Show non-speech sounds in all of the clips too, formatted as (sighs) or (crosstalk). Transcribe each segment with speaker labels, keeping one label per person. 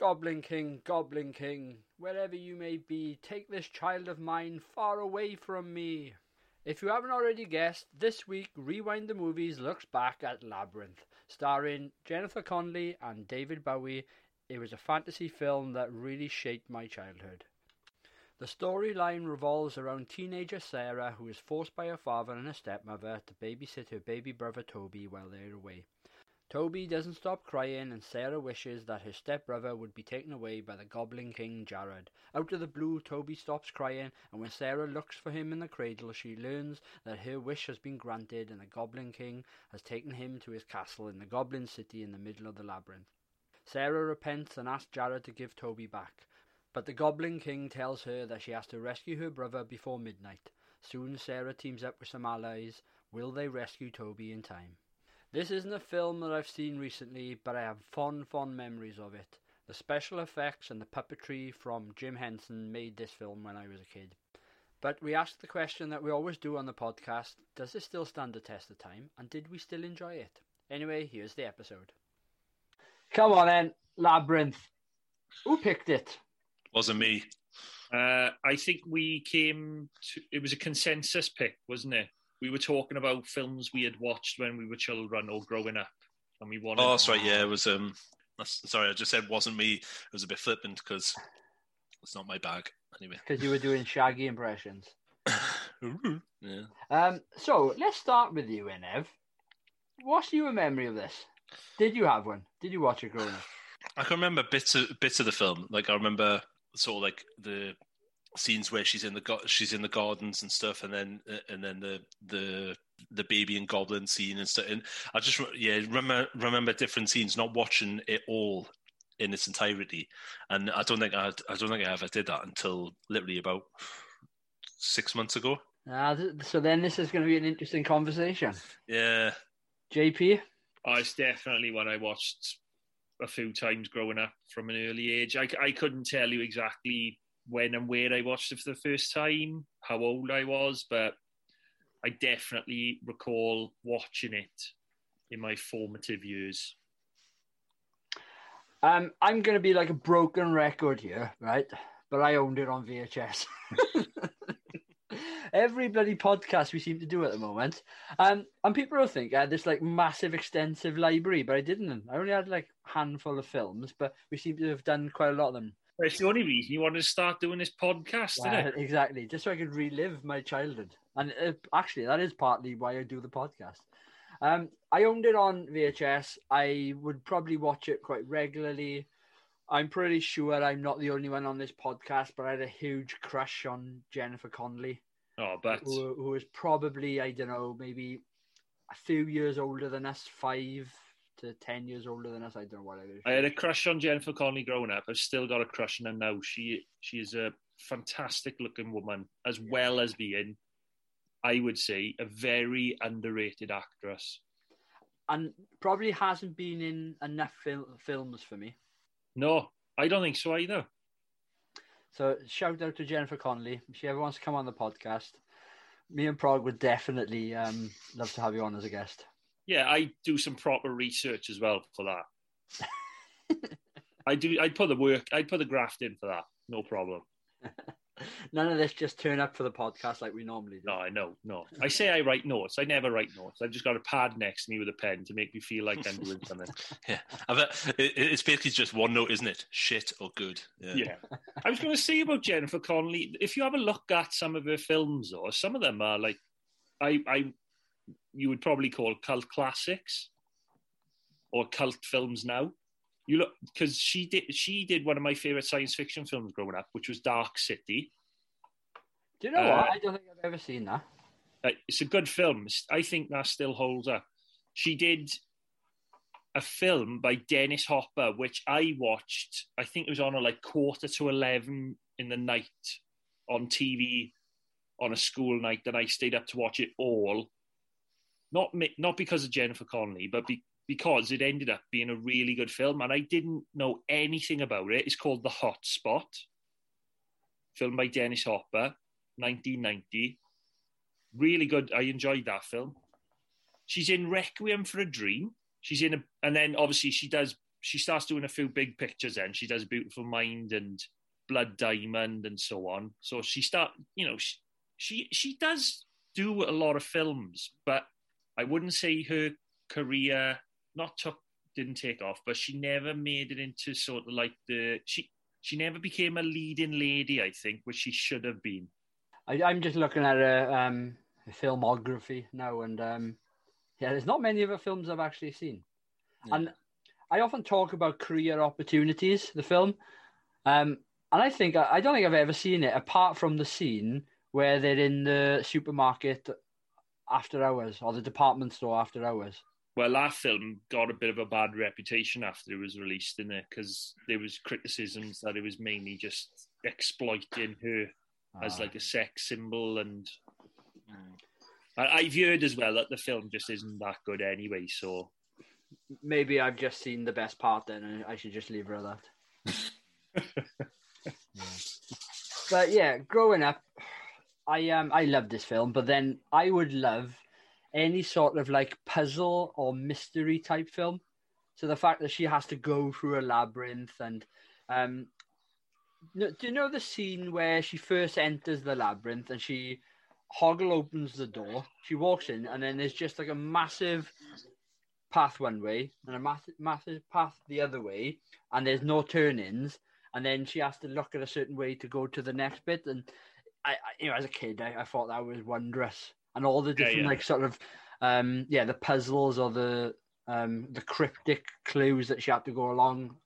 Speaker 1: Goblin King, Goblin King, wherever you may be, take this child of mine far away from me. If you haven't already guessed, this week Rewind the Movies looks back at Labyrinth, starring Jennifer Connelly and David Bowie. It was a fantasy film that really shaped my childhood. The storyline revolves around teenager Sarah, who is forced by her father and her stepmother to babysit her baby brother Toby while they're away. Toby doesn't stop crying, and Sarah wishes that her stepbrother would be taken away by the Goblin King Jareth. Out of the blue, Toby stops crying, and when Sarah looks for him in the cradle, she learns that her wish has been granted and the Goblin King has taken him to his castle in the Goblin City in the middle of the labyrinth. Sarah repents and asks Jareth to give Toby back, but the Goblin King tells her that she has to rescue her brother before midnight. Soon Sarah teams up with some allies. Will they rescue Toby in time? This isn't a film that I've seen recently, but I have fond, fond memories of it. The special effects and the puppetry from Jim Henson made this film when I was a kid. But we asked the question that we always do on the podcast does it still stand the test of time, and did we still enjoy it? Anyway, here's the episode. Come on then, Labyrinth. Who picked it?
Speaker 2: Wasn't me.
Speaker 3: Uh, I think we came to. It was a consensus pick, wasn't it? We were talking about films we had watched when we were children or growing up, and we wanted.
Speaker 2: Oh, that's right. Yeah, it was. Um, sorry, I just said wasn't me. It was a bit flippant because it's not my bag anyway.
Speaker 1: Because you were doing Shaggy impressions. (laughs)
Speaker 2: yeah.
Speaker 1: Um. So let's start with you, Enev. What's your memory of this? Did you have one? Did you watch it growing up? (sighs)
Speaker 2: I can remember bits of bits of the film. Like I remember sort of like the scenes where she's in the she's in the gardens and stuff, and then uh, and then the the the baby and goblin scene and stuff. And I just yeah remember remember different scenes, not watching it all in its entirety. And I don't think I I don't think I ever did that until literally about six months ago.
Speaker 1: Ah, so then this is going to be an interesting conversation.
Speaker 2: Yeah,
Speaker 1: JP.
Speaker 3: Oh, it's definitely one I watched a few times growing up from an early age. I, I couldn't tell you exactly when and where I watched it for the first time, how old I was, but I definitely recall watching it in my formative years.
Speaker 1: Um, I'm going to be like a broken record here, right? But I owned it on VHS. (laughs) Every bloody podcast we seem to do at the moment. Um, and people will think I had this like massive, extensive library, but I didn't. I only had like a handful of films, but we seem to have done quite a lot of them
Speaker 3: it's the only reason you wanted to start doing this podcast, yeah, isn't it?
Speaker 1: Exactly, just so I could relive my childhood. And uh, actually, that is partly why I do the podcast. Um, I owned it on VHS. I would probably watch it quite regularly. I'm pretty sure I'm not the only one on this podcast, but I had a huge crush on Jennifer Connelly.
Speaker 3: Oh, but
Speaker 1: who, who was probably I don't know maybe a few years older than us, five, to 10 years older than us. I don't know what it is.
Speaker 3: I had a crush on Jennifer Connelly growing up. I've still got a crush on her now. She she is a fantastic looking woman, as well as being, I would say, a very underrated actress.
Speaker 1: And probably hasn't been in enough fil- films for me.
Speaker 3: No, I don't think so either.
Speaker 1: So shout out to Jennifer Connelly. If she ever wants to come on the podcast, me and Prog would definitely um, love to have you on as a guest
Speaker 3: yeah, I do some proper research as well for that. (laughs) I do. I'd put the work. I'd put the graft in for that. No problem. (laughs)
Speaker 1: None of this just turn up for the podcast like we normally do.
Speaker 3: No, I know. No, I say I write notes. I never write notes. I've just got a pad next to me with a pen to make me feel like I'm doing something. (laughs)
Speaker 2: yeah, uh, it's basically just one note, isn't it? Shit or good.
Speaker 3: Yeah. yeah. I was going to say about Jennifer Connelly. If you have a look at some of her films, or some of them are like, I I you would probably call cult classics or cult films now. You look because she did she did one of my favorite science fiction films growing up, which was Dark City.
Speaker 1: Do you know uh, what? I don't think I've ever seen that.
Speaker 3: Uh, it's a good film. I think that still holds up. She did a film by Dennis Hopper, which I watched. I think it was on a like quarter to eleven in the night on TV on a school night, and I stayed up to watch it all not not because of Jennifer Connelly, but be, because it ended up being a really good film, and I didn't know anything about it. It's called The Hot Spot, filmed by Dennis Hopper, 1990. Really good. I enjoyed that film. She's in Requiem for a Dream. She's in a, and then obviously she does she starts doing a few big pictures. Then she does Beautiful Mind and Blood Diamond and so on. So she start, you know, she she, she does do a lot of films, but I wouldn't say her career not took didn't take off, but she never made it into sort of like the she she never became a leading lady, I think, which she should have been.
Speaker 1: I, I'm just looking at her um, filmography now, and um, yeah, there's not many of her films I've actually seen.
Speaker 2: Yeah.
Speaker 1: And I often talk about career opportunities, the film, um, and I think I don't think I've ever seen it apart from the scene where they're in the supermarket after hours or the department store after hours.
Speaker 3: Well, that film got a bit of a bad reputation after it was released, in it? Because there was criticisms that it was mainly just exploiting her as
Speaker 1: Ah.
Speaker 3: like a sex symbol, and I, I've heard as well that the film just isn't that good anyway. So
Speaker 1: Maybe I've just seen the best part then, and I should just leave her at that. Yeah. But yeah, growing up, I um I love this film, but then I would love any sort of like puzzle or mystery type film. So the fact that she has to go through a labyrinth and um, do you know the scene where she first enters the labyrinth and she Hoggle opens the door, she walks in, and then there's just like a massive path one way and a massive massive path the other way, and there's no turn-ins, and then she has to look at a certain way to go to the next bit. And I, I you know, as a kid, I, I thought that was wondrous, and all the different
Speaker 3: yeah.
Speaker 1: like sort of, um, yeah, the puzzles or the um the cryptic clues that she had to go along.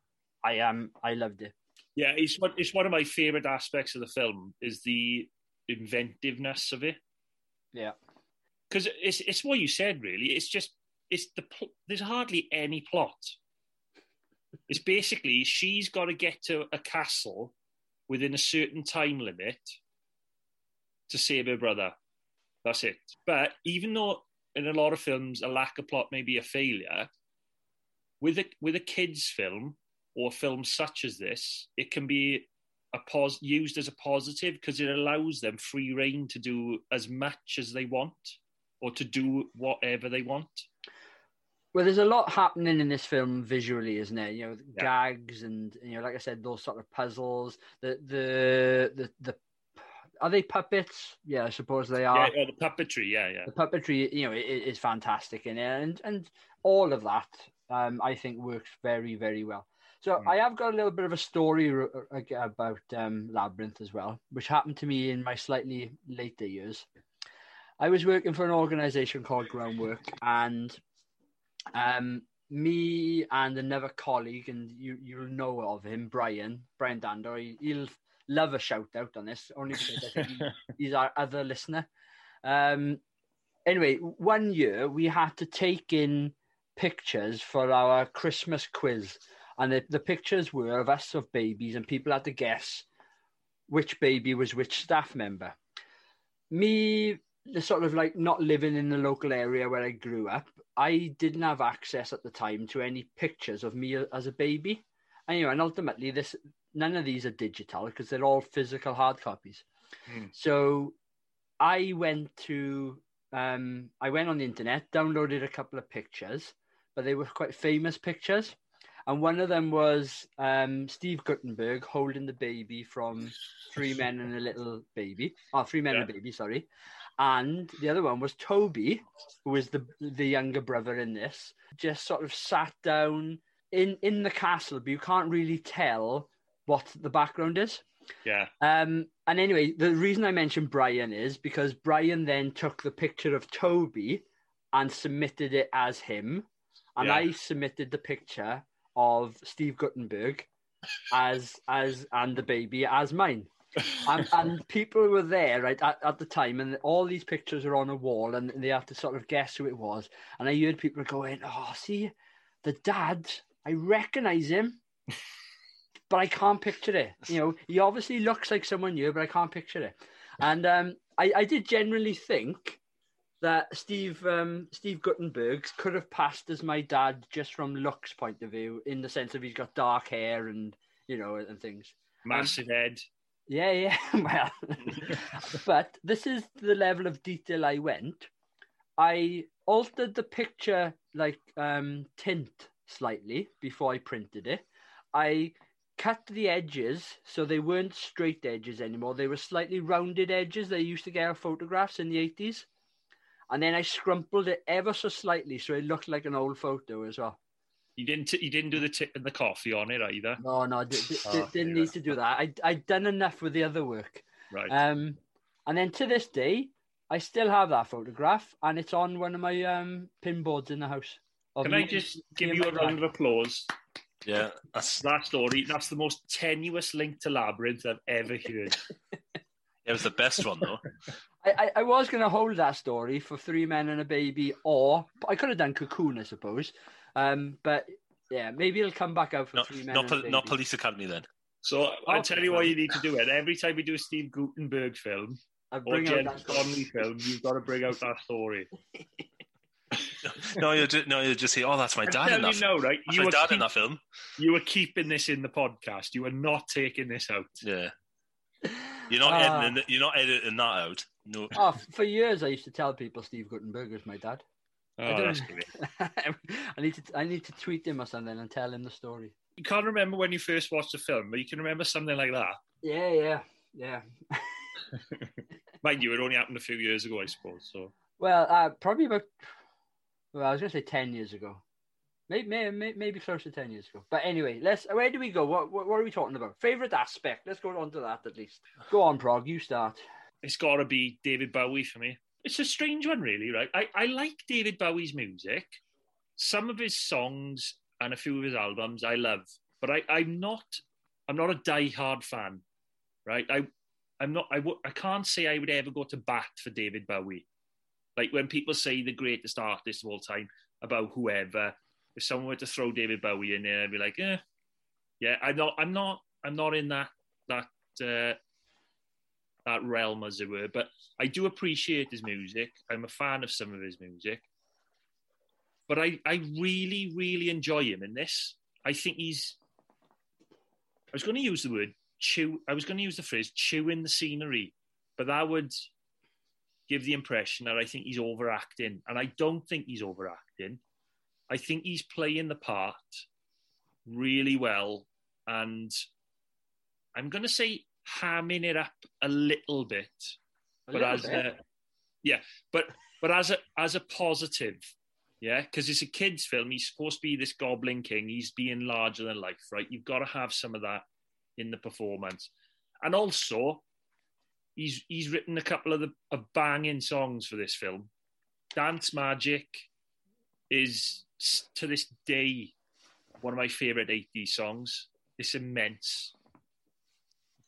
Speaker 1: I um I loved it.
Speaker 3: yeah, it's one it's one of my favorite aspects of the film is the inventiveness of it.
Speaker 1: Yeah.
Speaker 3: because it's it's what you said really. It's just it's the pl- there's hardly any plot. It's basically she's got to get to a castle within a certain time limit to save her brother. That's it. But even though in a lot of films a lack of plot may be a failure, with a with a kids film or a film such as this, it can be a pos- used as a positive because it allows them free reign to do as much as they want or to do whatever they want.
Speaker 1: Well, there's a lot happening in this film visually, isn't there? You know,
Speaker 3: Yeah.
Speaker 1: gags and you know, like I said, those sort of puzzles. The the the the are they puppets? Yeah, I suppose they are.
Speaker 3: Yeah, the puppetry, yeah, yeah.
Speaker 1: The puppetry, you know, is fantastic in it, and and all of that, um, I think works very very well. So
Speaker 3: Mm.
Speaker 1: I have got a little bit of a story about um, Labyrinth as well, which happened to me in my slightly later years. I was working for an organisation called Groundwork, and um, me and another colleague, and you you'll know of him, Brian, Brian Dando. He, he'll love a shout out on this, only because I think (laughs) he's our other listener. Um, anyway, one year we had to take in pictures for our Christmas quiz, and the, the pictures were of us of babies, and people had to guess which baby was which staff member. Me, the sort of like not living in the local area where I grew up, I didn't have access at the time to any pictures of me as a baby. Know, and ultimately, this none of these are digital because they're all physical hard copies.
Speaker 3: Hmm.
Speaker 1: So I went to um, I went on the internet, downloaded a couple of pictures, but they were quite famous pictures. And one of them was um, Steve Guttenberg holding the baby from Three Men and a Little Baby. Oh, Three Men and a Baby, sorry. And the other one was Toby, who was the the younger brother in this, just sort of sat down in in the castle, but you can't really tell what the background is.
Speaker 3: Yeah,
Speaker 1: Um, and anyway, the reason I mentioned Brian is because Brian then took the picture of Toby and submitted it as him, and
Speaker 3: Yeah.
Speaker 1: I submitted the picture of Steve Guttenberg as as and the baby as mine. and, (laughs) and people were there right at, at the time, and all these pictures are on a wall, and they have to sort of guess who it was. And I heard people going, "Oh, see, the dad, I recognise him." (laughs) but I can't picture it. You know, he obviously looks like someone new, but I can't picture it. And um, I, I did generally think that Steve um, Steve Guttenberg could have passed as my dad just from looks point of view, in the sense of he's got dark hair and you know and things.
Speaker 3: massive head.
Speaker 1: Yeah, yeah. (laughs) well, (laughs) but this is the level of detail I went. I altered the picture like um, tint slightly before I printed it. I cut the edges so they weren't straight edges anymore. They were slightly rounded edges they used to get our photographs in the 80s. And then I scrumpled it ever so slightly so it looked like an old photo as well.
Speaker 3: You didn't. You didn't do the tip and the coffee on it either.
Speaker 1: No, no, d- d-
Speaker 3: Oh,
Speaker 1: didn't
Speaker 3: yeah.
Speaker 1: need to do that. I I'd done enough with the other work.
Speaker 3: Right.
Speaker 1: Um, and then to this day, I still have that photograph, and it's on one of my um pin boards in the house.
Speaker 3: Can I just give you a round of applause?
Speaker 2: Yeah, that's
Speaker 3: That story. That's the most tenuous link to Labyrinth I've ever heard. (laughs)
Speaker 2: it was the best one though.
Speaker 1: I, I, I was going to hold that story for Three Men and a Baby, or I could have done Cocoon, I suppose. Um, but yeah, maybe it'll come back out for
Speaker 2: Not
Speaker 1: Three Men
Speaker 2: not,
Speaker 1: and a
Speaker 2: pol-
Speaker 1: Baby.
Speaker 2: not Police Academy then.
Speaker 3: So I'll tell you what you need to do. It every time we do a Steve Guttenberg film
Speaker 1: I'll
Speaker 3: or
Speaker 1: bring out
Speaker 3: Jen
Speaker 1: that story.
Speaker 3: Connelly film, you've got to bring out that story. (laughs) (laughs)
Speaker 2: No, you'll just, no, you'll just say, "Oh, that's my
Speaker 3: I'm
Speaker 2: dad in
Speaker 3: telling
Speaker 2: that.
Speaker 3: you
Speaker 2: film.
Speaker 3: now, right?
Speaker 2: That's
Speaker 3: You
Speaker 2: my
Speaker 3: are,
Speaker 2: dad in that film."
Speaker 3: you are keeping this in the podcast. You are not taking this out.
Speaker 2: Yeah, you're not
Speaker 1: Ah.
Speaker 2: editing. You're not editing that out. No,
Speaker 1: Oh, for years I used to tell people Steve Guttenberg is my dad.
Speaker 3: Oh,
Speaker 1: don't-
Speaker 3: that's great. (laughs)
Speaker 1: I need to I need to tweet him or something and tell him the story.
Speaker 3: You can't remember when you first watched the film, but you can remember something like that.
Speaker 1: Yeah, yeah, yeah. (laughs)
Speaker 3: Mind you, it only happened a few years ago, I suppose. So
Speaker 1: Well, uh, probably about. Well, I was going to say ten years ago, maybe, maybe maybe close to ten years ago. But anyway, let's. Where do we go? What what, what are we talking about? Favorite aspect? Let's go on to that at least. Go on, Prog. You start.
Speaker 3: it's got to be David Bowie for me. It's a strange one, really, right? I, I like David Bowie's music. Some of his songs and a few of his albums I love, but I, I'm not I'm not a die-hard fan, right? I I'm not I w- I can't say I would ever go to bat for David Bowie. Like when people say the greatest artist of all time about whoever, if someone were to throw David Bowie in there, I'd be like, eh, yeah, I'm not I'm not I'm not in that that uh, that realm, as it were. But I do appreciate his music. I'm a fan of some of his music. But I, I really, really enjoy him in this. I think he's. I was going to use the word chew. I was going to use the phrase chewing the scenery, but that would give the impression that I think he's overacting. And I don't think he's overacting. I think he's playing the part really well. And I'm going to say hamming it up a little bit
Speaker 1: A
Speaker 3: but
Speaker 1: little
Speaker 3: as
Speaker 1: bit.
Speaker 3: a, yeah, but but as a as a positive, yeah, because it's a kids' film. He's supposed to be this Goblin King. He's being larger than life, right? You've got to have some of that in the performance, and also he's he's written a couple of the of banging songs for this film. Dance Magic is to this day one of my favorite 80s songs. It's immense.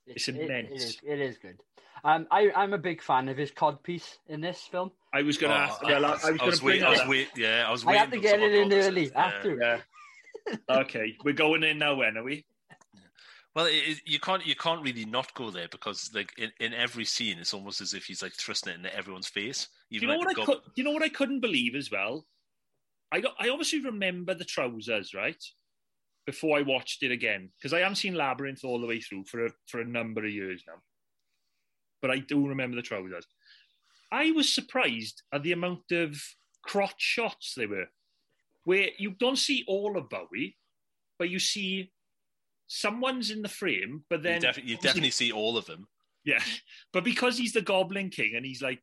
Speaker 3: it's
Speaker 1: It- it-
Speaker 3: immense.
Speaker 1: It, is, it is good. Um, I, I'm a big fan of his cod piece in this film.
Speaker 3: I was going to
Speaker 2: Oh,
Speaker 3: ask. Well, I, I was going to bring
Speaker 2: wait, I was wait, yeah, I was
Speaker 1: I
Speaker 2: waiting.
Speaker 1: had to get it in early
Speaker 2: up. Yeah.
Speaker 1: after.
Speaker 3: Yeah. okay, we're going in now. When are we?
Speaker 2: Well, it, you can't you can't really not go there because like in, in every scene, it's almost as if he's like thrusting it into everyone's face. Even
Speaker 3: you know
Speaker 2: like
Speaker 3: what I could, you know what I couldn't believe as well? I got. I obviously remember the trousers, right? Before I watched it again, because I haven't seen Labyrinth all the way through for a, for a number of years now. But I do remember the trousers. I was surprised at the amount of crotch shots there were, where you don't see all of Bowie, but you see someone's in the frame, but
Speaker 2: you,
Speaker 3: then
Speaker 2: defi- you definitely see all of them.
Speaker 3: Yeah, (laughs) but because he's the Goblin King and he's like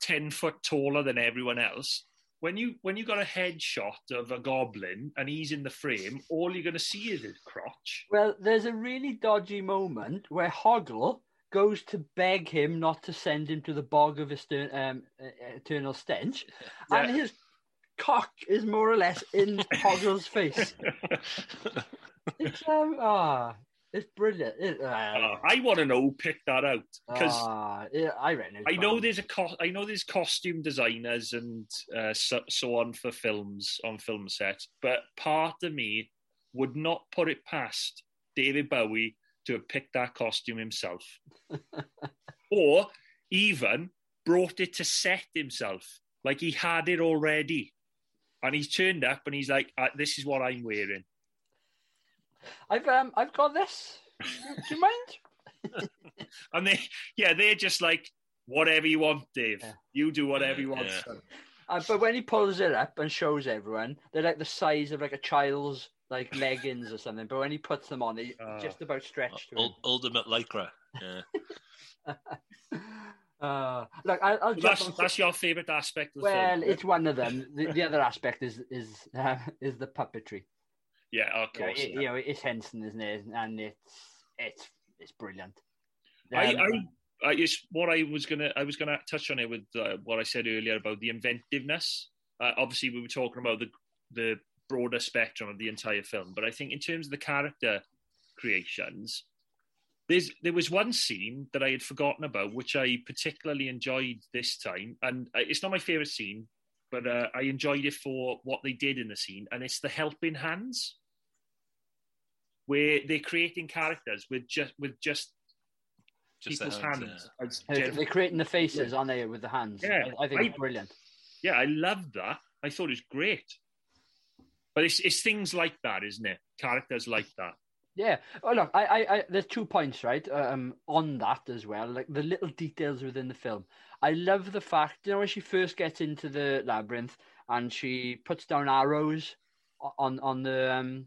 Speaker 3: ten foot taller than everyone else, when you when you got a headshot of a goblin and he's in the frame, all you're going to see is his crotch.
Speaker 1: Well, there's a really dodgy moment where Hoggle goes to beg him not to send him to the bog of Eter- um, uh, eternal stench, (laughs) and his cock is more or less in (laughs) Hoggle's face. It's um ah, it's brilliant. It, uh,
Speaker 3: Uh, I want to know who picked that out because
Speaker 1: ah, yeah, I reckon.
Speaker 3: I know there's a co- I know there's costume designers and uh, so, so on for films on film sets, but part of me would not put it past David Bowie to have picked that costume himself, (laughs) or even brought it to set himself, like he had it already, and he's turned up and he's like, uh, "This is what I'm wearing."
Speaker 1: I've um I've got this. Do you mind? (laughs) (laughs)
Speaker 3: And they, yeah, they're just like, "Whatever you want, Dave.
Speaker 1: Yeah.
Speaker 3: You do whatever you want."
Speaker 2: Yeah.
Speaker 1: Uh, but when he pulls it up and shows everyone, they're like the size of like a child's like (laughs) leggings or something. But when he puts them on, they
Speaker 3: Ah.
Speaker 1: just about stretch to him.
Speaker 2: Ul- ultimate lycra. Yeah.
Speaker 1: Uh, look, I, I'll
Speaker 3: That's,
Speaker 1: on.
Speaker 3: that's your favourite aspect of
Speaker 1: well,
Speaker 3: film.
Speaker 1: it's one of them. The, the other aspect is is uh, is the puppetry.
Speaker 3: Yeah, of
Speaker 1: You know,
Speaker 3: course.
Speaker 1: it- you know, it's Henson, isn't it? And it's it's it's brilliant.
Speaker 3: I,
Speaker 1: Um,
Speaker 3: I, I just what I was gonna, I was gonna touch on it with uh, what I said earlier about the inventiveness. Uh, obviously, we were talking about the the broader spectrum of the entire film, but I think in terms of the character creations, there's there was one scene that I had forgotten about, which I particularly enjoyed this time, and uh, it's not my favorite scene, but uh, I enjoyed it for what they did in the scene, and it's the helping hands, where they're creating characters with just with just
Speaker 2: Just
Speaker 3: people's
Speaker 2: hands,
Speaker 3: hands. as
Speaker 1: they're, creating the faces, aren't they, with the hands?
Speaker 3: Yeah,
Speaker 1: I, I think it's brilliant.
Speaker 3: yeah, I loved that. I thought it was great. But it's it's things like that, isn't it? Characters like that.
Speaker 1: Yeah. Oh look, I, I, I, there's two points, right? Um, on that as well, like the little details within the film. I love the fact, you know, when she first gets into the labyrinth and she puts down arrows on on the um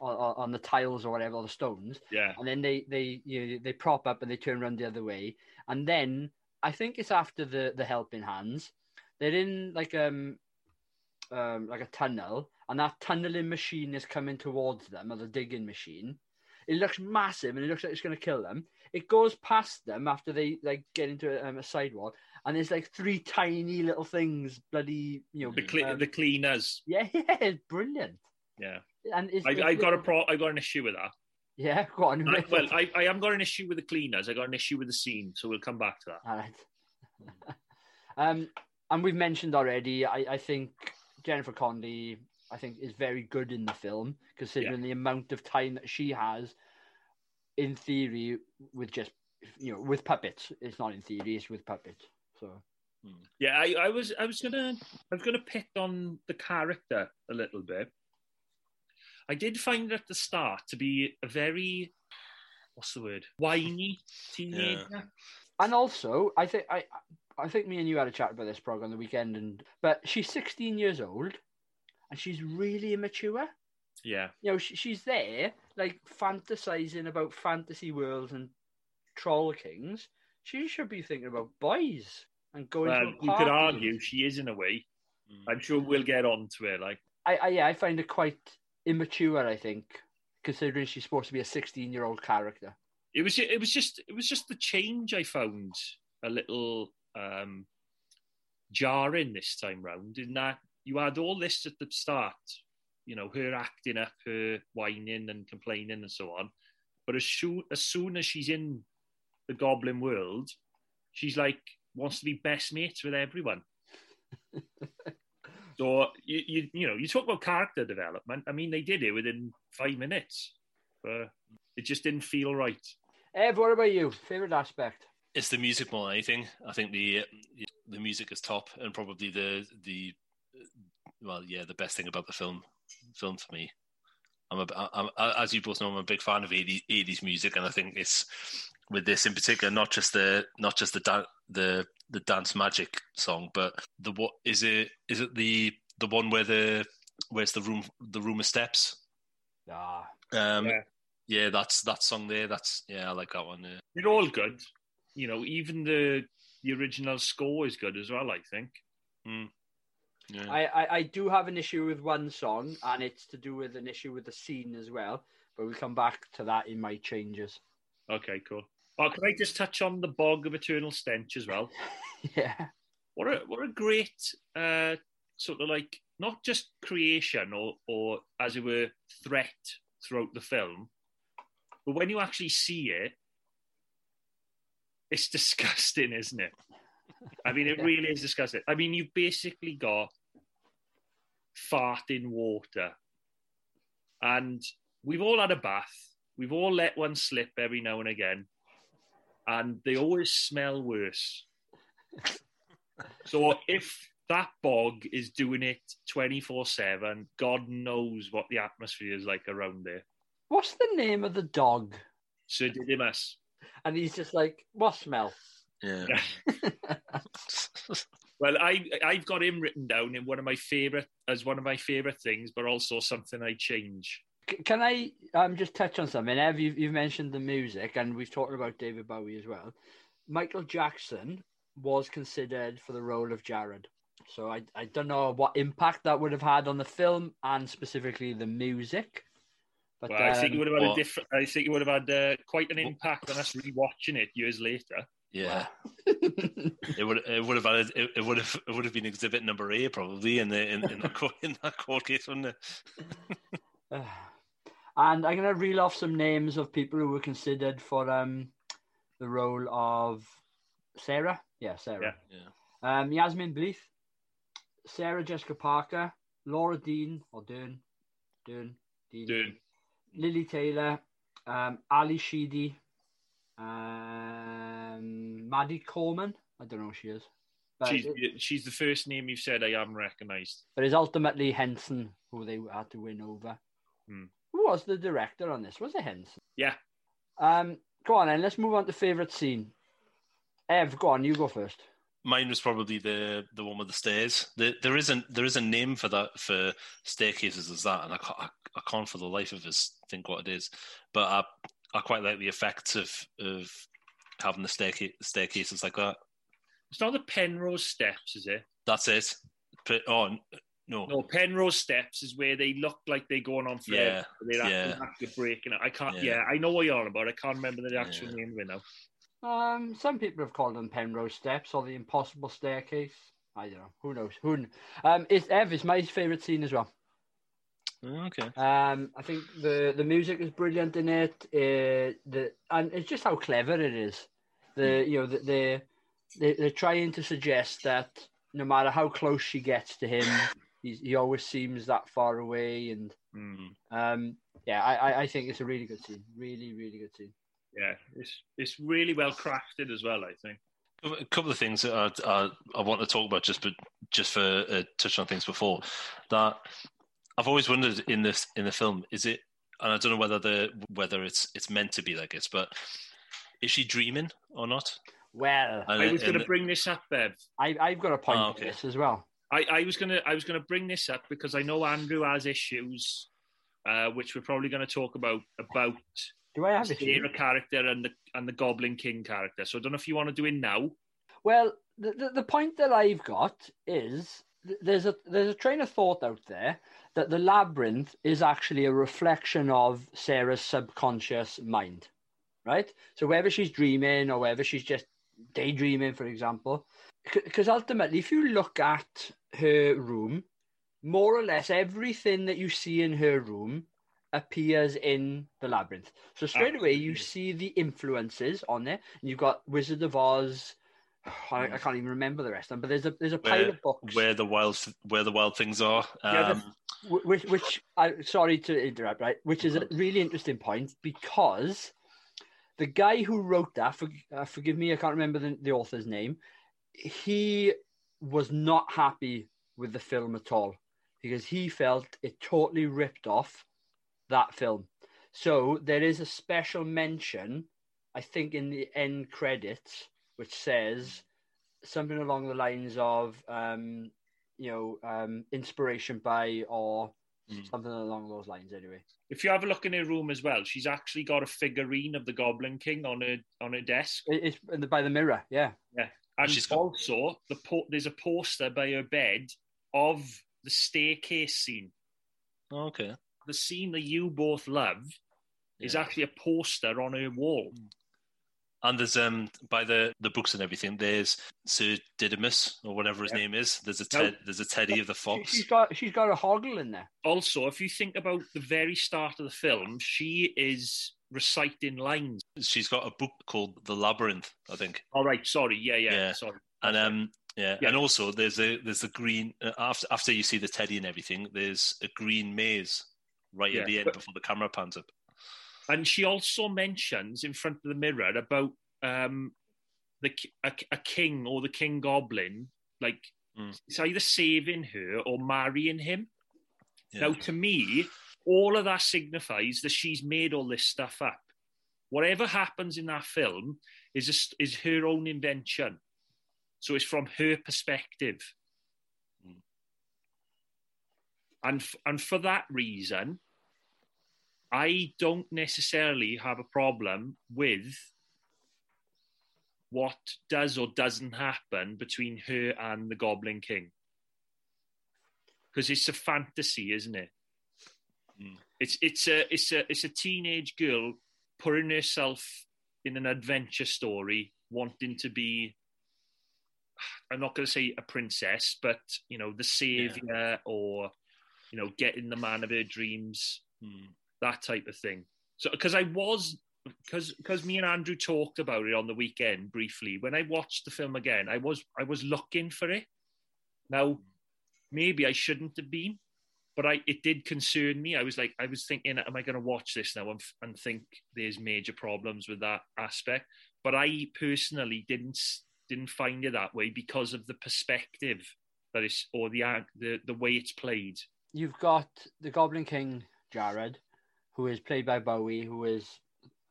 Speaker 1: on, on the tiles or whatever, or the stones,
Speaker 3: Yeah.
Speaker 1: and then they they you know, they prop up and they turn around the other way, and then I think it's after the the helping hands. They're in like um um like a tunnel, and that tunneling machine is coming towards them, or the digging machine. It looks massive, and it looks like it's going to kill them. It goes past them after they like get into a, um, a sidewalk, and there's like three tiny little things, bloody you know.
Speaker 3: The cle-
Speaker 1: um,
Speaker 3: the cleaners.
Speaker 1: yeah, (laughs) yeah, it's brilliant.
Speaker 3: Yeah.
Speaker 1: And it's,
Speaker 3: I,
Speaker 1: it's
Speaker 3: I got a pro. I got an issue with that.
Speaker 1: yeah. Go on.
Speaker 3: I, (laughs) well, I, I am got an issue with the cleaners. I got an issue with the scene, so we'll come back to that.
Speaker 1: All right. (laughs) um, and we've mentioned already. I, I think Jennifer Connelly, I think, is very good in the film, considering the amount of time that she has. In theory, with just you know, with puppets. It's not in theory; it's with puppets. So
Speaker 3: Yeah, I, I was I was gonna I was gonna pick on the character a little bit. I did find it at the start to be a very what's the word whiny teenager.
Speaker 1: And also, I think I, I think me and you had a chat about this prog on the weekend, and but she's 16 years old, and she's really immature.
Speaker 3: Yeah,
Speaker 1: You know, she, she's there like fantasizing about fantasy worlds and troll kings. She should be thinking about boys and going
Speaker 3: well,
Speaker 1: to
Speaker 3: you could argue she is in a way. Mm. I'm sure we'll get on to it. Like,
Speaker 1: I, I yeah, I find it quite immature. I think, considering she's supposed to be a 16 year old character.
Speaker 3: it was it was just it was just the change I found a little um jarring this time round in that you had all this at the start you know her acting up her whining and complaining and so on but as soon as soon as she's in the goblin world she's like wants to be best mates with everyone (laughs) so you, you you know you talk about character development i mean they did it within five minutes but it just didn't feel right
Speaker 1: Ev, what about you? Favorite aspect?
Speaker 2: It's the music more than anything. I think the the music is top, and probably the the well, yeah, the best thing about the film film for me. I'm, a, I'm as you both know, I'm a big fan of 80s, 80s music, and I think it's with this in particular, not just the not just the dan- the the dance magic song, but the what is it? Is it the the one where the where's the room the room of steps?
Speaker 1: Ah,
Speaker 2: Um,
Speaker 3: Yeah.
Speaker 2: yeah. that's that song there. That's yeah, I like that one. Yeah.
Speaker 3: They're all good. You know, even the the original score is good as well. I think. Mm.
Speaker 2: Yeah.
Speaker 1: I, I, I do have an issue with one song, and it's to do with an issue with the scene as well. But we'll come back to that in my changes.
Speaker 3: Okay, cool. Oh, can I just touch on the bog of eternal stench as well? (laughs)
Speaker 1: yeah.
Speaker 3: What a what a great uh, sort of like not just creation or or as it were threat throughout the film, but when you actually see it, it's (laughs) disgusting, isn't it? I mean, it (laughs) really is disgusting. I mean, you've basically got farting water, and we've all had a bath. We've all let one slip every now and again, and they always smell worse. So if that bog is doing it 24 7, God knows what the atmosphere is like around there.
Speaker 1: What's the name of the dog?
Speaker 3: Sir Didymus.
Speaker 1: And he's just like, what smell?
Speaker 2: yeah. (laughs)
Speaker 3: Well, I I've got him written down in one of my favorite as one of my favorite things, but also something I change.
Speaker 1: C- Can I um, just touch on something? Ev, you've, you've mentioned the music, and we've talked about David Bowie as well. Michael Jackson was considered for the role of Jareth. So I, I don't know what impact that would have had on the film and specifically the music. But
Speaker 3: Well, I think it
Speaker 1: um,
Speaker 3: would have had
Speaker 2: what-
Speaker 3: a different. I think it would have had uh, quite an impact on us rewatching it years later.
Speaker 2: Yeah, (laughs) it would it would have had it, it would have it would have been exhibit number A probably in the in, in, the, (laughs) court, in that court case, wouldn't it? (sighs)
Speaker 1: And I'm gonna reel off some names of people who were considered for um the role of Sarah. Yeah, Sarah.
Speaker 2: Yeah.
Speaker 1: Um, Yasmine Bleeth, Sarah Jessica Parker, Laura Dean or Dern, Dern, Dean,
Speaker 3: Dern.
Speaker 1: Lili Taylor, um, Ally Sheedy, um, Maddie Coleman. I don't know who she is, but
Speaker 3: She's
Speaker 1: it-
Speaker 3: she's the first name you've said I haven't recognised.
Speaker 1: but it's ultimately Henson who they had to win over.
Speaker 3: Hmm.
Speaker 1: Who was the director on this? Was it Henson?
Speaker 3: Yeah.
Speaker 1: Um, go on then. Let's move on to favorite scene. Ev, go on. You go first.
Speaker 2: Mine was probably the the one with the stairs. The, there isn't there is a name for that for staircases as that, and I can't, I, I can't for the life of us think what it is. But I I quite like the effects of of having the staircase staircases like that.
Speaker 3: It's not the Penrose steps, is it?
Speaker 2: That's it. But, oh n- no,
Speaker 3: No, Penrose steps is where they look like they're going on forever.
Speaker 2: Yeah,
Speaker 3: They're actually,
Speaker 2: yeah.
Speaker 3: actually breaking it. I can't.
Speaker 2: Yeah.
Speaker 3: Yeah. I know what you're on about. I can't remember the actual
Speaker 2: Yeah.
Speaker 3: name of it now.
Speaker 1: Um, some people have called them Penrose Steps or the Impossible Staircase. I don't know. Who knows? Who? kn- Um, it's Ev is my favorite scene as well.
Speaker 2: Oh, okay.
Speaker 1: Um, I think the the music is brilliant in it. Uh, the and it's just how clever it is. The you know the, the they they're trying to suggest that no matter how close she gets to him, he's, he always seems that far away. And
Speaker 3: Mm.
Speaker 1: um, yeah, I, I I think it's a really good scene. Really, really good scene.
Speaker 3: Yeah, it's it's really well crafted as well. I think.
Speaker 2: A couple of things that I, I, I want to talk about just but just for uh, touching on things before that I've always wondered in this in the film is it and I don't know whether the whether it's it's meant to be like this but is she dreaming or not?
Speaker 1: Well,
Speaker 2: And,
Speaker 3: I was going to bring this up, Bev.
Speaker 1: I I've got a point
Speaker 2: Oh,
Speaker 1: to
Speaker 2: okay.
Speaker 1: this as well.
Speaker 3: I, I was gonna I was gonna bring this up because I know Andrew has issues, uh, which we're probably going to talk about about
Speaker 1: Do I have?
Speaker 3: Sarah character and the and the Goblin King character. So I don't know if you want to do it now.
Speaker 1: Well, the, the, the point that I've got is th- there's a there's a train of thought out there that the labyrinth is actually a reflection of Sarah's subconscious mind, right? So whether she's dreaming or whether she's just daydreaming, for example, because ultimately, if you look at her room, more or less everything that you see in her room appears in the labyrinth. So straight away, you see the influences on there. And you've got Wizard of Oz. (sighs) I, I can't even remember the rest of them, but there's a there's a pile
Speaker 2: Where-
Speaker 1: of books
Speaker 2: where the wild where the wild things are. Um,
Speaker 1: Wh- which, which I sorry to interrupt, right? Which is a really interesting point because the guy who wrote that, for, uh, forgive me, I can't remember the, the author's name. He was not happy with the film at all because he felt it totally ripped off that film. So there is a special mention, I think, in the end credits, which says something along the lines of, um, you know, um, inspiration by or
Speaker 2: Mm.
Speaker 1: something along those lines. Anyway,
Speaker 3: If you have a look in her room as well, she's actually got a figurine of the Goblin King on her on her desk,
Speaker 1: it's in the, by the mirror. Yeah, yeah,
Speaker 3: and
Speaker 2: She's got-
Speaker 3: also the po- there's a poster by her bed of the staircase scene.
Speaker 2: okay.
Speaker 3: The scene that you both love is actually a poster on her wall.
Speaker 2: And there's um by the the books and everything. There's Sir Didymus or whatever his
Speaker 3: Yeah.
Speaker 2: name is. There's a
Speaker 3: No.
Speaker 2: ted, there's a Teddy of the Fox.
Speaker 1: she's got she's got a hoggle in there.
Speaker 3: Also, if you think about the very start of the film, she is reciting lines.
Speaker 2: She's got a book called The Labyrinth, I think.
Speaker 3: All right, sorry, yeah, yeah,
Speaker 2: Yeah.
Speaker 3: sorry.
Speaker 2: And um yeah,
Speaker 3: Yeah.
Speaker 2: and also there's a there's a green uh, after after you see the Teddy and everything. There's a green maze right
Speaker 3: Yeah,
Speaker 2: at the end
Speaker 3: but-
Speaker 2: before the camera pans up.
Speaker 3: And she also mentions in front of the mirror about um, the a, a king or the king goblin, like
Speaker 2: Mm.
Speaker 3: it's either saving her or marrying him.
Speaker 2: Yeah.
Speaker 3: Now, to me, all of that signifies that she's made all this stuff up. Whatever happens in that film is a, is her own invention. So it's from her perspective. And, and for that reason, I don't necessarily have a problem with what does or doesn't happen between her and the Goblin King. Because it's a fantasy, isn't it?
Speaker 2: Mm.
Speaker 3: It's it's a it's a it's a teenage girl putting herself in an adventure story, wanting to be I'm not going to say a princess, but you know, the savior or you know, getting the man of her dreams,
Speaker 2: Mm.
Speaker 3: that type of thing. So, because I was, because because me and Andrew talked about it on the weekend briefly. When I watched the film again, I was I was looking for it. Now, maybe I shouldn't have been, but I it did concern me. I was like, I was thinking, am I going to watch this now and, and think there's major problems with that aspect? But I personally didn't didn't find it that way because of the perspective that is or the the the way it's played.
Speaker 1: You've got the Goblin King, Jareth, who is played by Bowie, who is,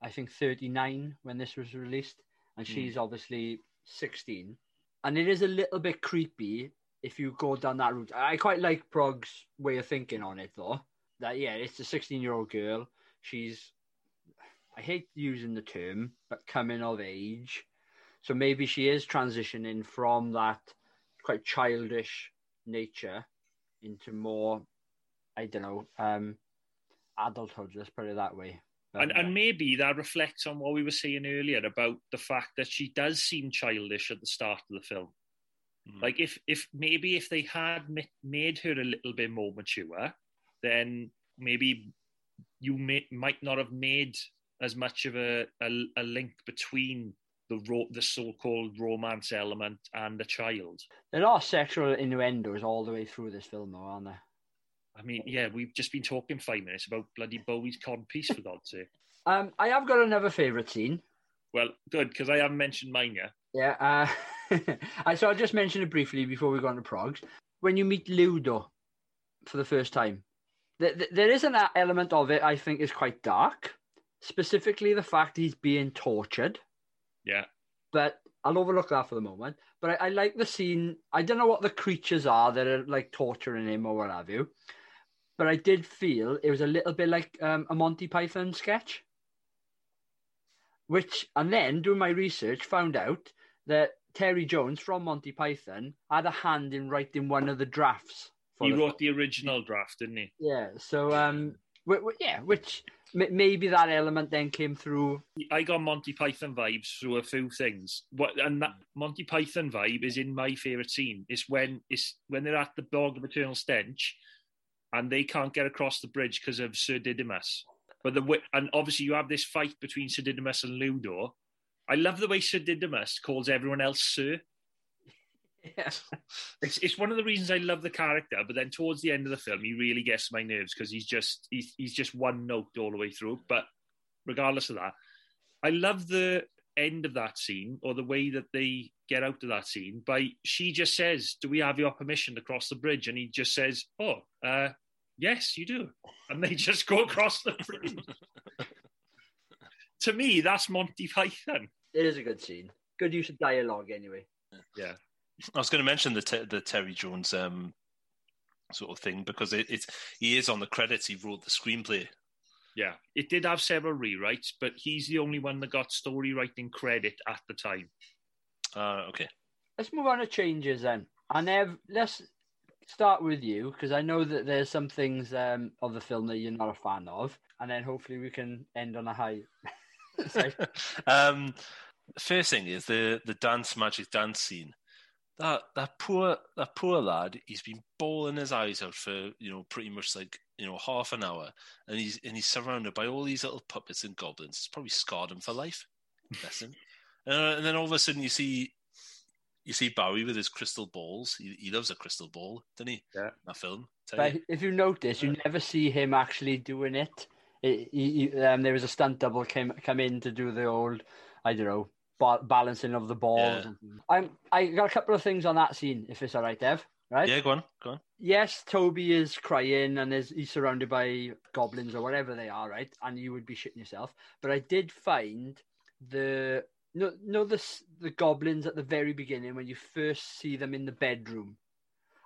Speaker 1: I think, 39 when this was released, and hmm. she's obviously 16. And it is a little bit creepy if you go down that route. I quite like Prog's way of thinking on it, though. That, yeah, it's a 16 year old girl. She's, I hate using the term, but coming of age. So maybe she is transitioning from that quite childish nature into more, I don't know, um, adulthood. Let's put it that way.
Speaker 3: And, and maybe that reflects on what we were saying earlier about the fact that she does seem childish at the start of the film.
Speaker 2: Mm.
Speaker 3: Like if if maybe if they had ma- made her a little bit more mature, then maybe you may, might not have made as much of a, a, a link between the ro- the so-called romance element and the child.
Speaker 1: there are sexual innuendos all the way through this film, though, aren't there?
Speaker 3: I mean, yeah, we've just been talking five minutes about bloody Bowie's cod piece for God's sake. (laughs)
Speaker 1: Um, I have got another favourite scene.
Speaker 3: Well, good because I haven't mentioned mine yet.
Speaker 1: Yeah, uh, (laughs) (laughs) I so I'll just mention it briefly before we go on to progs. When you meet Ludo for the first time, th- th- there is an element of it I think is quite dark. Specifically, the fact he's being tortured.
Speaker 3: Yeah.
Speaker 1: But I'll overlook that for the moment. But I, I like the scene. I don't know what the creatures are that are like torturing him or what have you. But I did feel it was a little bit like um, a Monty Python sketch. Which, and then doing my research, found out that Terry Jones from Monty Python had a hand in writing one of the drafts. for
Speaker 3: He
Speaker 1: the-
Speaker 3: wrote the original draft, didn't he?
Speaker 1: Yeah. So, um, w- w- yeah, which m- maybe that element then came through.
Speaker 3: I got Monty Python vibes through a few things. What and that Monty Python vibe is in my favorite scene. It's when it's when they're at the Bog of Eternal Stench, and they can't get across the bridge because of Sir Didymus. But the and obviously you have this fight between Sir Didymus and Ludo. I love the way Sir Didymus calls everyone else Sir. (laughs)
Speaker 1: Yeah.
Speaker 3: It's, it's one of the reasons I love the character, but then towards the end of the film, he really gets my nerves because he's just he's, he's just one note all the way through. But regardless of that, I love the end of that scene or the way that they get out of that scene. By she just says, "Do we have your permission to cross the bridge?" And he just says, "Oh, uh, yes, you do," and they just go across the bridge. (laughs) to me, that's Monty Python.
Speaker 1: It is a good scene. Good use of dialogue, anyway.
Speaker 3: Yeah.
Speaker 2: I was going to mention the te- the Terry Jones um, sort of thing because it, it's he is on the credits. He wrote the screenplay.
Speaker 3: Yeah, it did have several rewrites, but he's the only one that got story writing credit at the time.
Speaker 2: Uh, okay.
Speaker 1: Let's move on to changes then. And Ev, let's start with you because I know that there's some things um, of the film that you're not a fan of, and then hopefully we can end on a high. (laughs) Sorry. (laughs)
Speaker 2: um, first thing is the the dance magic dance scene. That that poor that poor lad. He's been bawling his eyes out for you know pretty much like you know half an hour, and he's and he's surrounded by all these little puppets and goblins. It's probably scarred him for life. Bless him. (laughs) Uh, and then all of a sudden you see you see Bowie with his crystal balls. He, he loves a crystal ball, doesn't he?
Speaker 3: Yeah.
Speaker 2: That film. Tell
Speaker 1: But
Speaker 2: you.
Speaker 1: if you notice, you never see him actually doing it. it he, he- um, there was a stunt double came come in to do the old, I don't know, ba- balancing of the balls.
Speaker 2: Yeah.
Speaker 1: I'm I got a couple of things on that scene, if it's all right, Dev. Right?
Speaker 2: Yeah, go on, go on.
Speaker 1: Yes, Toby is crying and is he's surrounded by goblins or whatever they are, right? And you would be shitting yourself. But I did find the no, no, the the goblins at the very beginning when you first see them in the bedroom.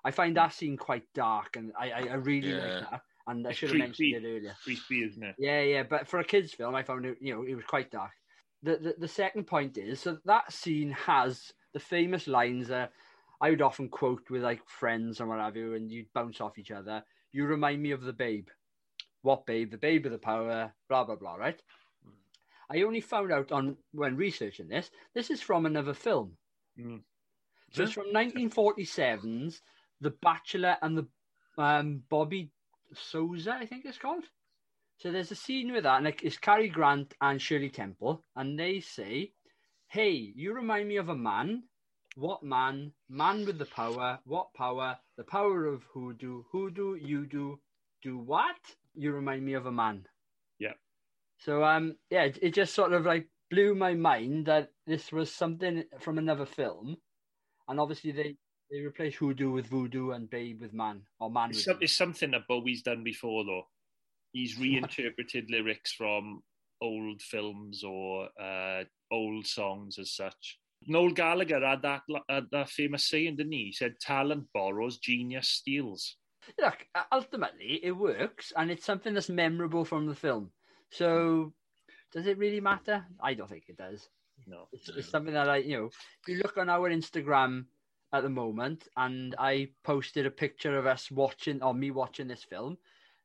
Speaker 1: I find that scene quite dark, and I, I, I really
Speaker 2: Yeah.
Speaker 1: like that. And I should have mentioned it earlier.
Speaker 3: Creepy, isn't it?
Speaker 1: Yeah, yeah, but for a kids' film, I found it, you know, it was quite dark. The, the the second point is so that scene has the famous lines that I would often quote with like friends and what have you, and you'd bounce off each other. You remind me of the babe. What babe? The babe with the power. Blah blah blah. Right. I only found out on when researching this. This is from another film.
Speaker 3: Mm.
Speaker 1: So it's from 1947's The Bachelor and the um, Bobby Souza, I think it's called. So there's a scene with that, and it's Cary Grant and Shirley Temple, and they say, "Hey, you remind me of a man. What man? Man with the power. What power? The power of hoodoo. Hoodoo. You do. Do what? You remind me of a man."
Speaker 3: Yeah.
Speaker 1: So um, yeah, it, it just sort of like blew my mind that this was something from another film, and obviously they they replace hoodoo with voodoo and babe with man or man
Speaker 3: It's,
Speaker 1: with
Speaker 3: some, it's something that Bowie's done before, though. He's reinterpreted lyrics from old films or uh, old songs as such. Noel Gallagher had that had that famous saying, didn't he? He said, "Talent borrows, genius steals."
Speaker 1: Look, ultimately, it works, and it's something that's memorable from the film. So, does it really matter? I don't think it does.
Speaker 3: No,
Speaker 1: It's, it's something that I, you know, if you look on our Instagram at the moment, and I posted a picture of us watching, or me watching this film,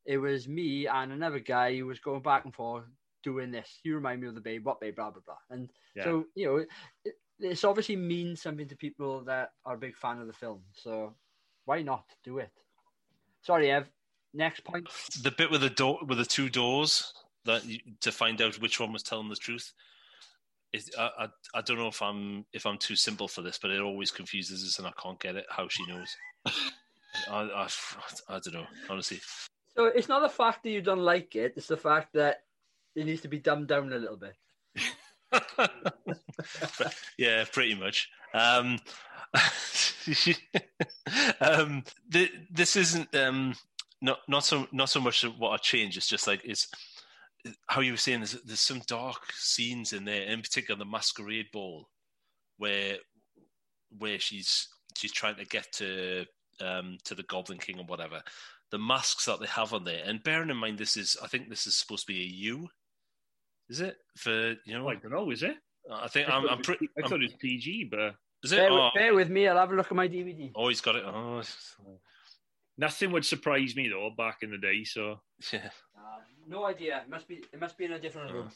Speaker 1: it was me and another guy who was going back and forth doing this. You remind me of the babe, what babe, blah, blah, blah. And
Speaker 3: Yeah.
Speaker 1: so, you know, it, it's obviously means something to people that are a big fan of the film. So, why not do it? Sorry, Ev. Next point.
Speaker 2: The bit with the door with the two doors that you, to find out which one was telling the truth. Is, I, I I don't know if I'm if I'm too simple for this, but it always confuses us, and I can't get it. How she knows? (laughs) I, I I don't know. Honestly,
Speaker 1: So, it's not the fact that you don't like it, it's the fact that it needs to be dumbed down a little bit. (laughs)
Speaker 2: yeah, pretty much. Um, (laughs) um, th- this isn't um, not not so not so much what I change. It's just like it's how you were saying. There's, there's some dark scenes in there, in particular the masquerade ball, where where she's she's trying to get to um, to the Goblin King or whatever. The masks that they have on there, and bearing in mind this is, I think this is supposed to be a U. Is it for you know?
Speaker 3: I don't know. Is it?
Speaker 2: I think
Speaker 3: I
Speaker 2: I'm, I'm
Speaker 3: it was-
Speaker 2: pretty.
Speaker 3: I thought it was PG, but
Speaker 2: Is it?
Speaker 1: Bear,
Speaker 2: Oh,
Speaker 1: with, bear with me, I'll have a look at my DVD.
Speaker 2: oh, he's got it. Oh,
Speaker 3: nothing would surprise me though back in the day. So
Speaker 2: yeah.
Speaker 1: Uh, no idea. It must be. It must be in a different room.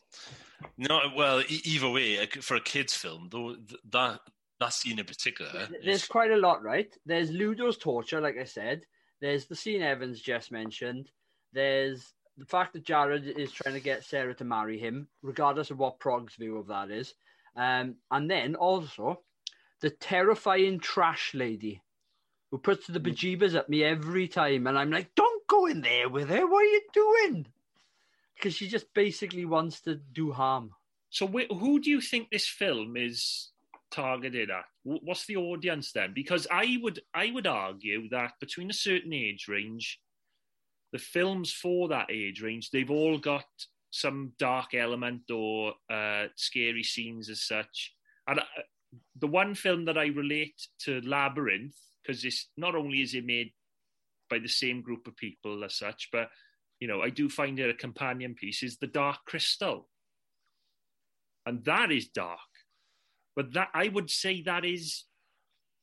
Speaker 2: No, well, e- either way, for a kids' film, though, that that scene in particular,
Speaker 1: There's
Speaker 2: is,
Speaker 1: quite a lot, right? There's Ludo's torture, like I said. There's the scene Evans just mentioned. There's the fact that Jareth is trying to get Sarah to marry him, regardless of what Prog's view of that is. Um, and then also the terrifying trash lady who puts the bejeebers at me every time, and I'm like, "Don't go in there with her. What are you doing?" Because she just basically wants to do harm.
Speaker 3: So, wh- who do you think this film is targeted at? What's the audience then? Because I would, I would argue that between a certain age range, the films for that age range, they've all got some dark element or uh, scary scenes as such. And uh, the one film that I relate to Labyrinth, because it's not only is it made by the same group of people as such, but you know, I do find it a companion piece, is The Dark Crystal and that is dark. But that I would say that is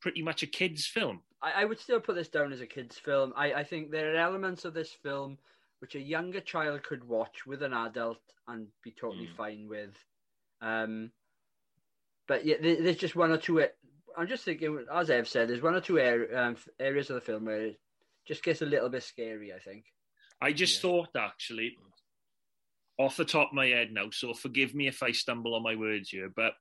Speaker 3: pretty much a kids' film.
Speaker 1: I, I would still put this down as a kids' film. I, I think there are elements of this film which a younger child could watch with an adult and be totally
Speaker 2: Mm.
Speaker 1: fine with. Um, but yeah, there, there's just one or two. I'm just thinking, as Ev said, there's one or two um, areas of the film where it just gets a little bit scary. I think.
Speaker 3: I just
Speaker 2: Yeah.
Speaker 3: thought actually, off the top of my head now, so forgive me if I stumble on my words here, but